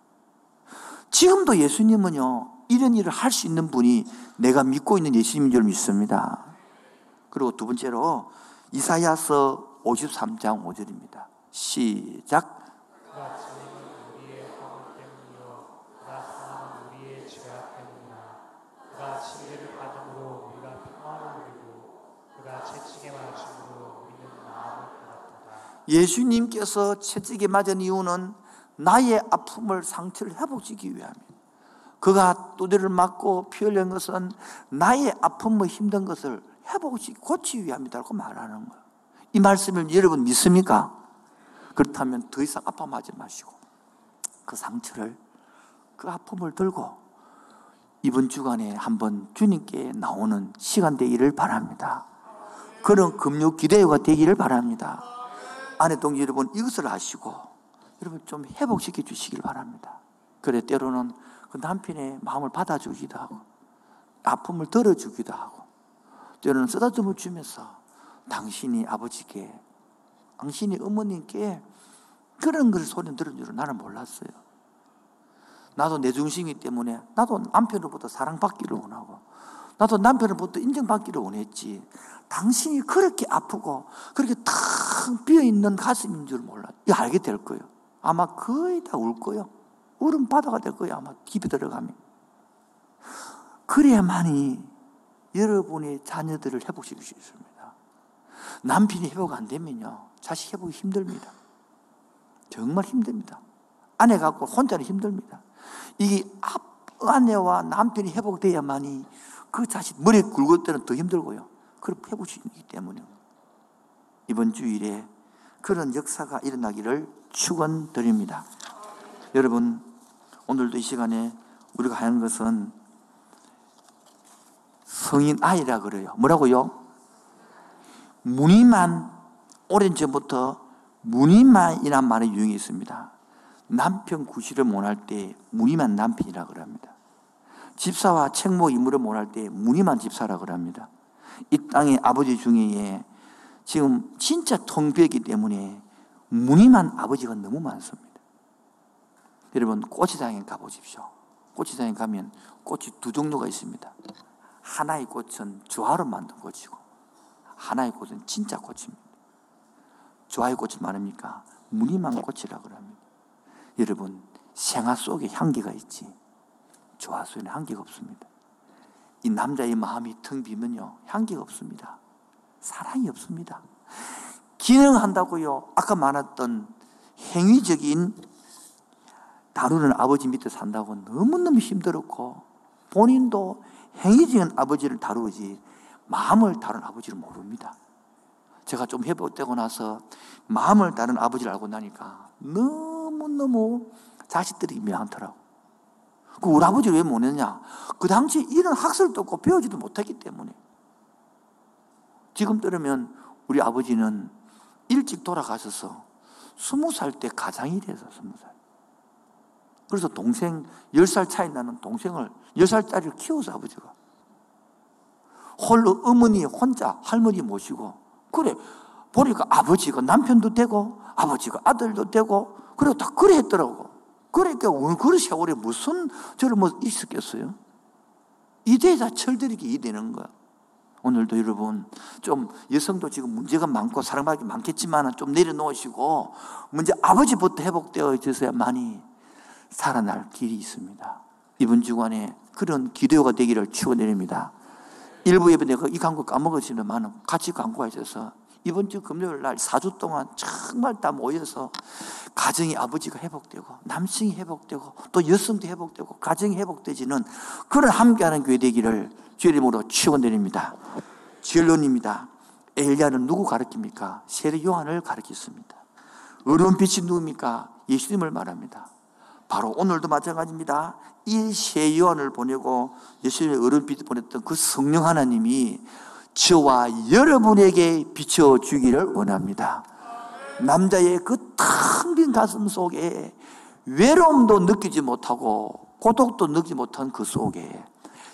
지금도 예수님은요, 이런 일을 할 수 있는 분이 내가 믿고 있는 예수님인 줄 믿습니다. 그리고 두 번째로 이사야서 53장 5절입니다. 시작. 예수님께서 채찍에 맞은 이유는 나의 아픔을 상처를 회복시키기 위함이에요. 그가 두드를 맞고 피 흘린 것은 나의 아픔과 힘든 것을 회복시키 고치기 위함이라고 말하는 거예요. 이 말씀을 여러분 믿습니까? 그렇다면 더 이상 아파하지 마시고 그 상처를 그 아픔을 들고 이번 주간에 한번 주님께 나오는 시간 되기를 바랍니다. 그런 금요 기대가 되기를 바랍니다. 아내 동지 여러분 이것을 아시고 여러분 좀 회복시켜 주시길 바랍니다. 그래 때로는 그 남편의 마음을 받아주기도 하고 아픔을 덜어주기도 하고 때로는 쓰다듬어 주면서 당신이 아버지께 당신이 어머님께 그런 걸 소리 들은 줄은 나는 몰랐어요. 나도 내 중심이기 때문에 나도 남편으로부터 사랑받기를 원하고 나도 남편으로부터 인정받기를 원했지. 당신이 그렇게 아프고 그렇게 탁 비어있는 가슴인 줄 몰라. 이거 알게 될 거예요. 아마 거의 다 울 거예요. 울음 바다가 될 거예요. 아마 깊이 들어가면. 그래야만이 여러분의 자녀들을 회복시킬 수 있습니다. 남편이 회복 안 되면요. 자식 회복이 힘듭니다. 정말 힘듭니다. 아내 갖고 혼자는 힘듭니다. 이게 아내와 남편이 회복돼야만이 그 자식 머리 굵을 때는 더 힘들고요. 그걸 회복시키기 때문에 이번 주일에 그런 역사가 일어나기를 축원드립니다. 여러분 오늘도 이 시간에 우리가 하는 것은 성인 아이라 그래요. 뭐라고요? 무늬만 오랜 전부터 무늬만이란 말이 유행이 있습니다. 남편 구실을 못할 때 무늬만 남편이라 그럽니다. 집사와 책모 이물을 못할 때 무늬만 집사라 그럽니다. 이 땅의 아버지 중에 지금 진짜 통비었기 때문에 무늬만 아버지가 너무 많습니다. 여러분 꽃시장에 가보십시오. 꽃시장에 가면 꽃이 두 종류가 있습니다. 하나의 꽃은 조화로 만든 꽃이고 하나의 꽃은 진짜 꽃입니다. 조화의 꽃이 많으니까 무늬만 꽃이라고 합니다. 여러분 생화 속에 향기가 있지 조화 속에는 향기가 없습니다. 이 남자의 마음이 텅 비면요 향기가 없습니다. 사랑이 없습니다. 기능한다고요. 아까 말했던 행위적인 다루는 아버지 밑에 산다고 너무너무 힘들었고 본인도 행위적인 아버지를 다루지 마음을 다룬 아버지를 모릅니다. 제가 좀 회복되고 나서 마음을 다룬 아버지를 알고 나니까 너무너무 자식들이 미안하더라고. 그 우리 아버지를 왜 못했냐? 그 당시에 이런 학설도 없고 배우지도 못했기 때문에. 지금 들으면 우리 아버지는 일찍 돌아가셔서 스무 살 때 가장이 돼서 스무 살. 그래서 동생, 열살 차이 나는 동생을, 열 살짜리를 키워서 아버지가. 홀로 어머니 혼자 할머니 모시고, 그래, 보니까 아버지가 남편도 되고, 아버지가 아들도 되고, 그리고 다 그래 했더라고. 그러니까, 그 세월에 무슨 저를 뭐 있었겠어요? 이대자 철들이게 이되는 거야. 오늘도 여러분 좀 여성도 지금 문제가 많고 사랑받기 많겠지만 좀 내려놓으시고 문제 아버지부터 회복되어 있어야만이 살아날 길이 있습니다. 이번 주간에 그런 기도가 되기를 축원드립니다. 일부 예배 내가 이 광고 까먹었지만 같이 광고가 있어서 이번 주 금요일 날 4주 동안 정말 다 모여서 가정이 아버지가 회복되고 남성이 회복되고 또 여성도 회복되고 가정이 회복되지는 그런 함께하는 교회 되기를 주의 이름으로 축원드립니다. 결론입니다. 엘리야는 누구 가르칩니까? 세례 요한을 가르쳤습니다. 어려운 빛이 누굽니까? 예수님을 말합니다. 바로 오늘도 마찬가지입니다. 이 세 요한을 보내고 예수님의 빛을 보냈던 그 성령 하나님이 저와 여러분에게 비춰주기를 원합니다. 남자의 그 텅 빈 가슴 속에 외로움도 느끼지 못하고 고독도 느끼지 못한 그 속에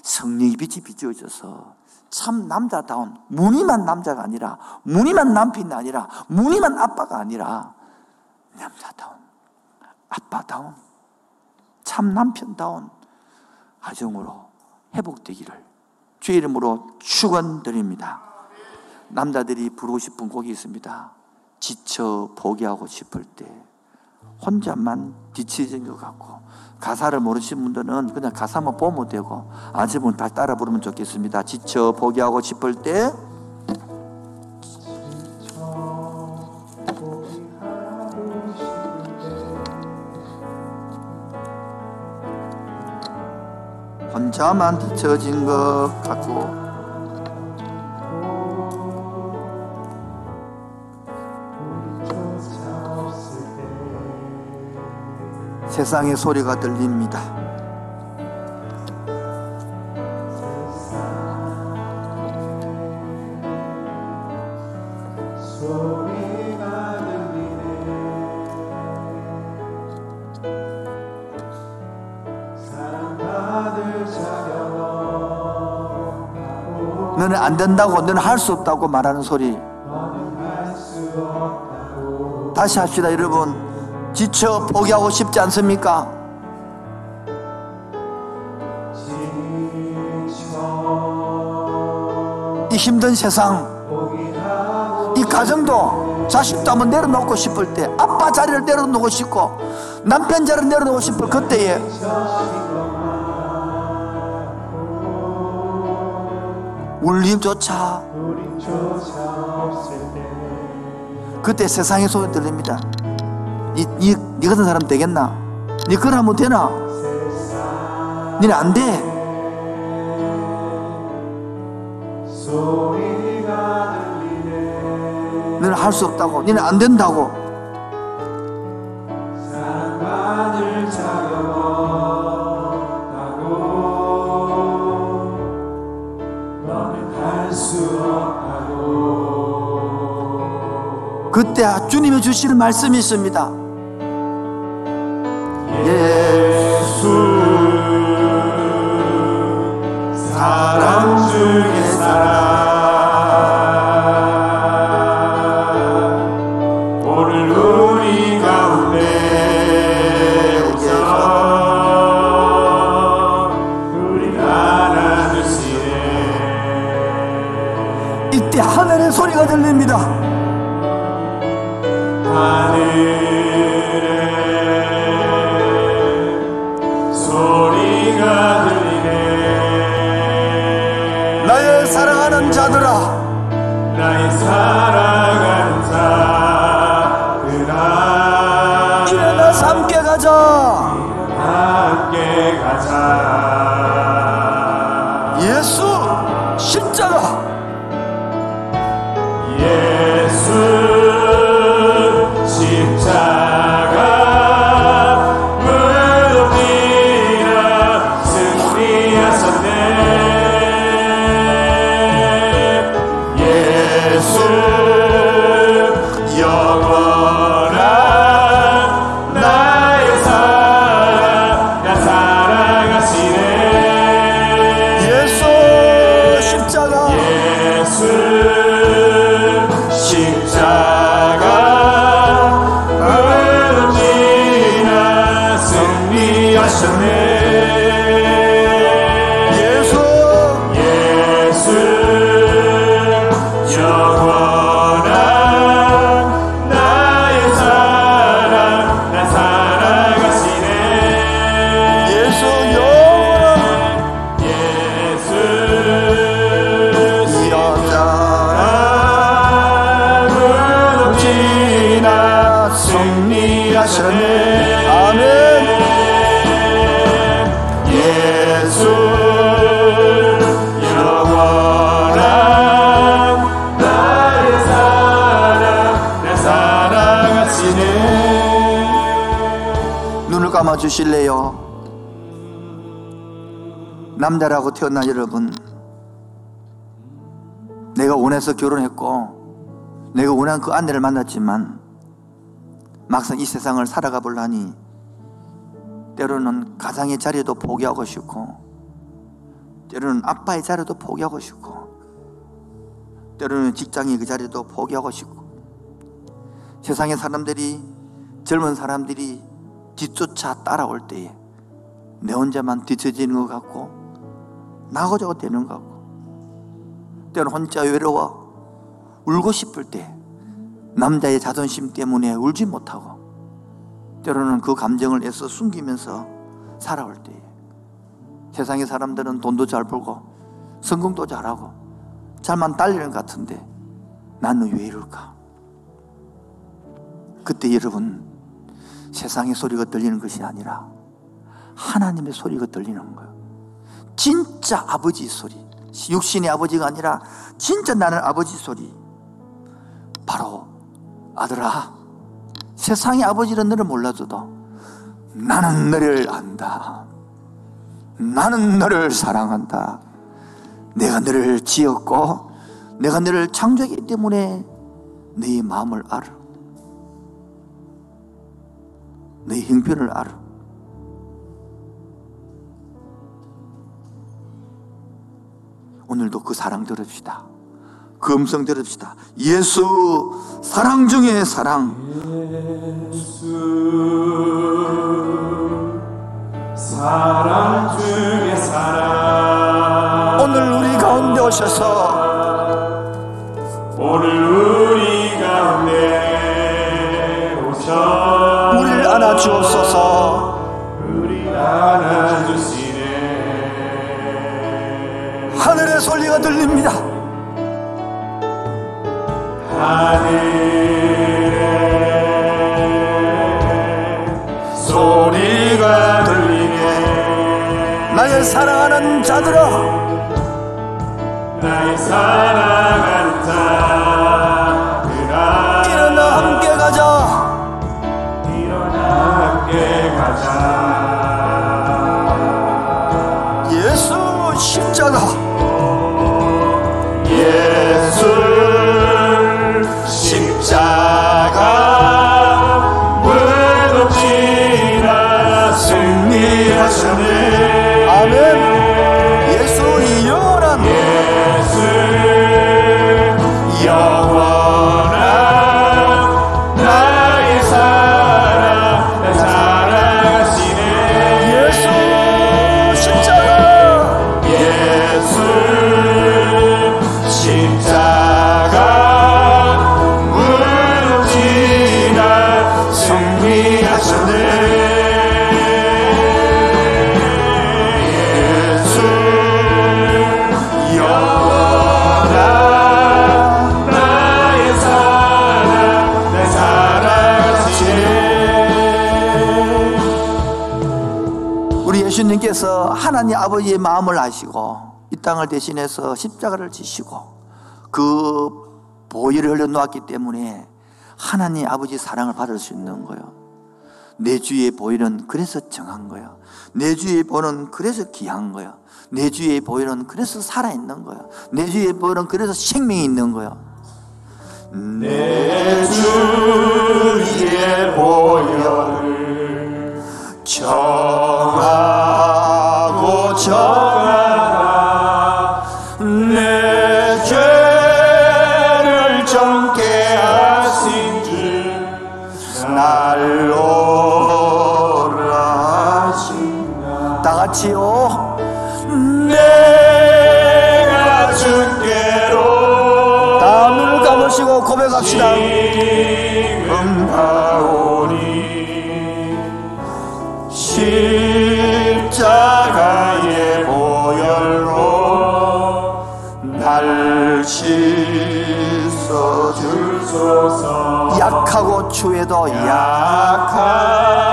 성령의 빛이 비추어져서 참 남자다운 무늬만 남자가 아니라 무늬만 남편이 아니라 무늬만 아빠가 아니라 남자다운 아빠다운 참 남편다운 가정으로 회복되기를 주의 이름으로 축원드립니다. 남자들이 부르고 싶은 곡이 있습니다. 지쳐 포기하고 싶을 때 혼자만 뒤치진 것 같고 가사를 모르시는 분들은 그냥 가사만 보면 되고 아직은 다 따라 부르면 좋겠습니다. 지쳐 포기하고 싶을 때 혼자만 뒤처진 것 같고 세상의 소리가 들립니다. 안 된다고, 너는 할 수 없다고 말하는 소리. 다시 합시다, 여러분. 지쳐 포기하고 싶지 않습니까? 이 힘든 세상, 이 가정도 자식도 한번 내려놓고 싶을 때, 아빠 자리를 내려놓고 싶고, 남편 자리를 내려놓고 싶을 그때에 울림조차 그때 세상의 소리 들립니다. 니, 니, 니 같은 사람 되겠나? 니 그걸 하면 되나? 니는 안 돼. 너는 할 수 없다고. 니는 안 된다고. 그때 주님이 주시는 말씀이 있습니다. 태어난 여러분 내가 원해서 결혼했고 내가 원한 그 아내를 만났지만 막상 이 세상을 살아가 보려니 때로는 가장의 자리도 포기하고 싶고 때로는 아빠의 자리도 포기하고 싶고 때로는 직장의 그 자리도 포기하고 싶고 세상의 사람들이 젊은 사람들이 뒤쫓아 따라올 때에 내 혼자만 뒤처지는 것 같고 나고자고 되는 것 같고 때로는 혼자 외로워 울고 싶을 때 남자의 자존심 때문에 울지 못하고 때로는 그 감정을 애써 숨기면서 살아올 때에 세상의 사람들은 돈도 잘 벌고 성공도 잘하고 잘만 달리는 것 같은데 나는 왜 이럴까? 그때 여러분 세상의 소리가 들리는 것이 아니라 하나님의 소리가 들리는 거예요. 진짜 아버지 소리. 육신의 아버지가 아니라 진짜 나는 아버지 소리. 바로 아들아, 세상의 아버지는 너를 몰라줘도 나는 너를 안다. 나는 너를 사랑한다. 내가 너를 지었고 내가 너를 창조했기 때문에 네 마음을 알아. 네 형편을 알아. 오늘도 그 사랑 들읍시다. 그 음성 들읍시다. 예수 사랑 중에 사랑. 사랑 중에 사랑 오늘 우리 가운데 오셔서 오늘 우리 가운데 오셔 우리를 안아 주옵소서. 우리 안아 주시 네 하늘의 소리가 들립니다. 하늘에 소리가 들리네 나의 사랑하는 자들아, 나의 사랑하는 자들아 일어나 함께 가자. 일어나 함께 가자 예수님께서 하나님 아버지의 마음을 아시고 이 땅을 대신해서 십자가를 지시고 그 보혈을 흘려놓았기 때문에 하나님 아버지 사랑을 받을 수 있는 거예요. 내 주의 보혈은 그래서 정한 거예요. 내 주의 보혈은 그래서 귀한 거예요. 내 주의 보혈은 그래서 살아있는 거예요. 내 주의 보혈은 그래서 생명이 있는 거예요. 내 주의 보혈을 정하 지금 가오니 십자가의 보혈로 날 씻어주소서. 약하고 추해도 약약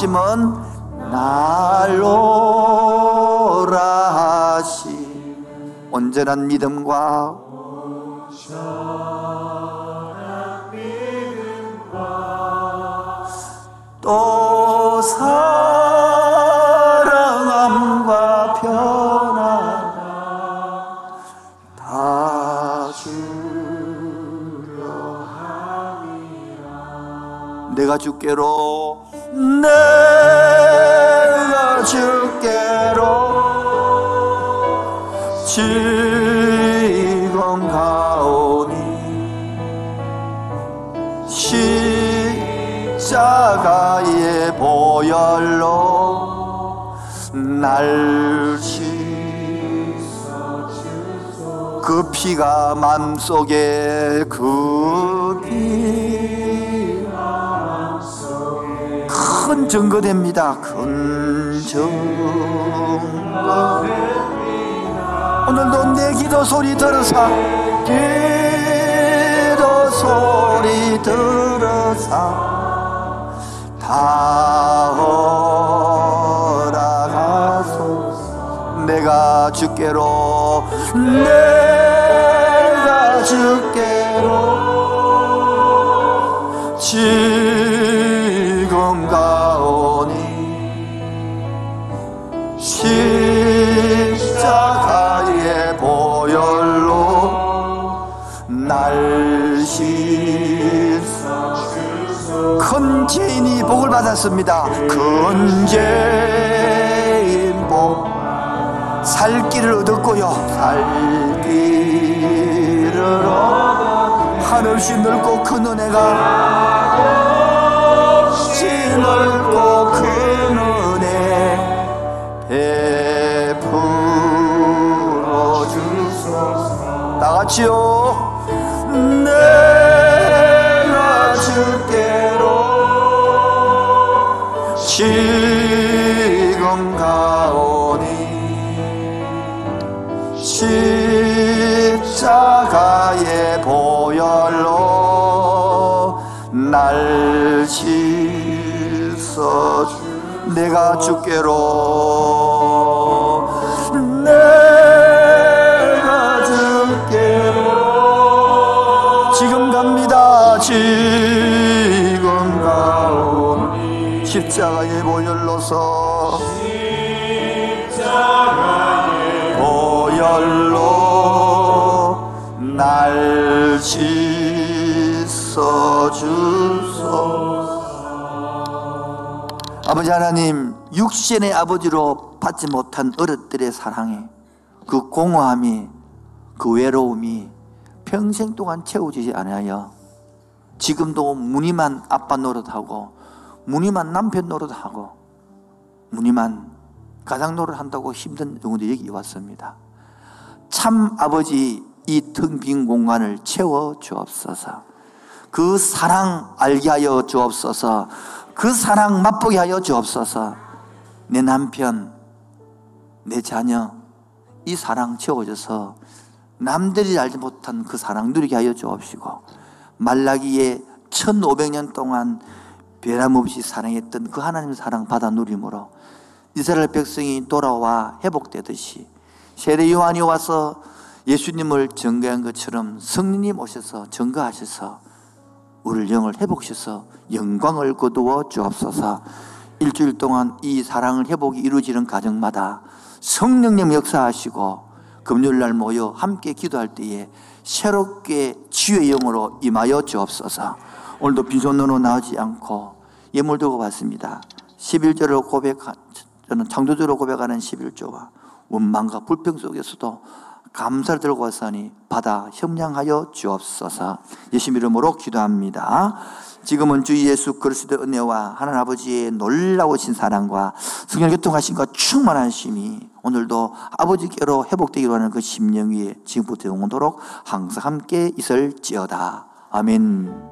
하시면 날 오라 하시. 온전한 믿음과 또 사랑함과 편안 다 주려 내가 주께로 날 씻어 그 피가 맘속에 그피큰 증거됩니다. 큰 증거. 오늘도 내 기도 소리 들어사 기도 소리 들어사 다 주께로 내가 주께로 지금 가오니 십자가의 보혈로 날 씻어 큰 죄인이 복을 받았습니다. 큰복 살 길을 얻었고요. 살 길을 얻어 하늘씨 넓고 큰 은혜가 없이 넓고 큰 은혜 베풀어 주소서. 다 같이요 날 씻어 주 내가 주께로 내가 주께로 지금 갑니다. 지금 가오니 십자가의 보혈로서 보혈로 날 씻어 아버지 하나님 육신의 아버지로 받지 못한 어른들의 사랑에 그 공허함이 그 외로움이 평생 동안 채워지지 않아요. 지금도 무늬만 아빠 노릇하고 무늬만 남편 노릇하고 무늬만 가장 노릇한다고 힘든 경우들이 여기 왔습니다. 참 아버지 이 텅 빈 공간을 채워 주옵소서. 그 사랑 알게 하여 주옵소서. 그 사랑 맛보게 하여 주옵소서. 내 남편, 내 자녀, 이 사랑 채워져서 남들이 알지 못한 그 사랑 누리게 하여 주옵시고, 말라기에 1500년 동안 변함없이 사랑했던 그 하나님 사랑 받아 누림으로 이스라엘 백성이 돌아와 회복되듯이 세례 요한이 와서 예수님을 증거한 것처럼 성령님 오셔서 증거하셔서 우리를 영을 회복시켜서 영광을 거두어 주옵소서. 일주일 동안 이 사랑을 회복이 이루어지는 가정마다 성령님 역사하시고 금요일날 모여 함께 기도할 때에 새롭게 치유의 영으로 임하여 주옵소서. 오늘도 빈손으로 나오지 않고 예물 들고 왔습니다. 11절을 고백한 저는 창조주로 고백하는 11조와 원망과 불평 속에서도 감사를 들고 왔으니 받아 협량하여 주옵소서. 예수 이름으로 기도합니다. 지금은 주 예수 그리스도의 은혜와 하나님 아버지의 놀라우신 사랑과 성령 교통하신과 충만한 심이 오늘도 아버지께로 회복되기로 하는 그 심령 위에 지금부터 영원토록 항상 함께 있을지어다. 아멘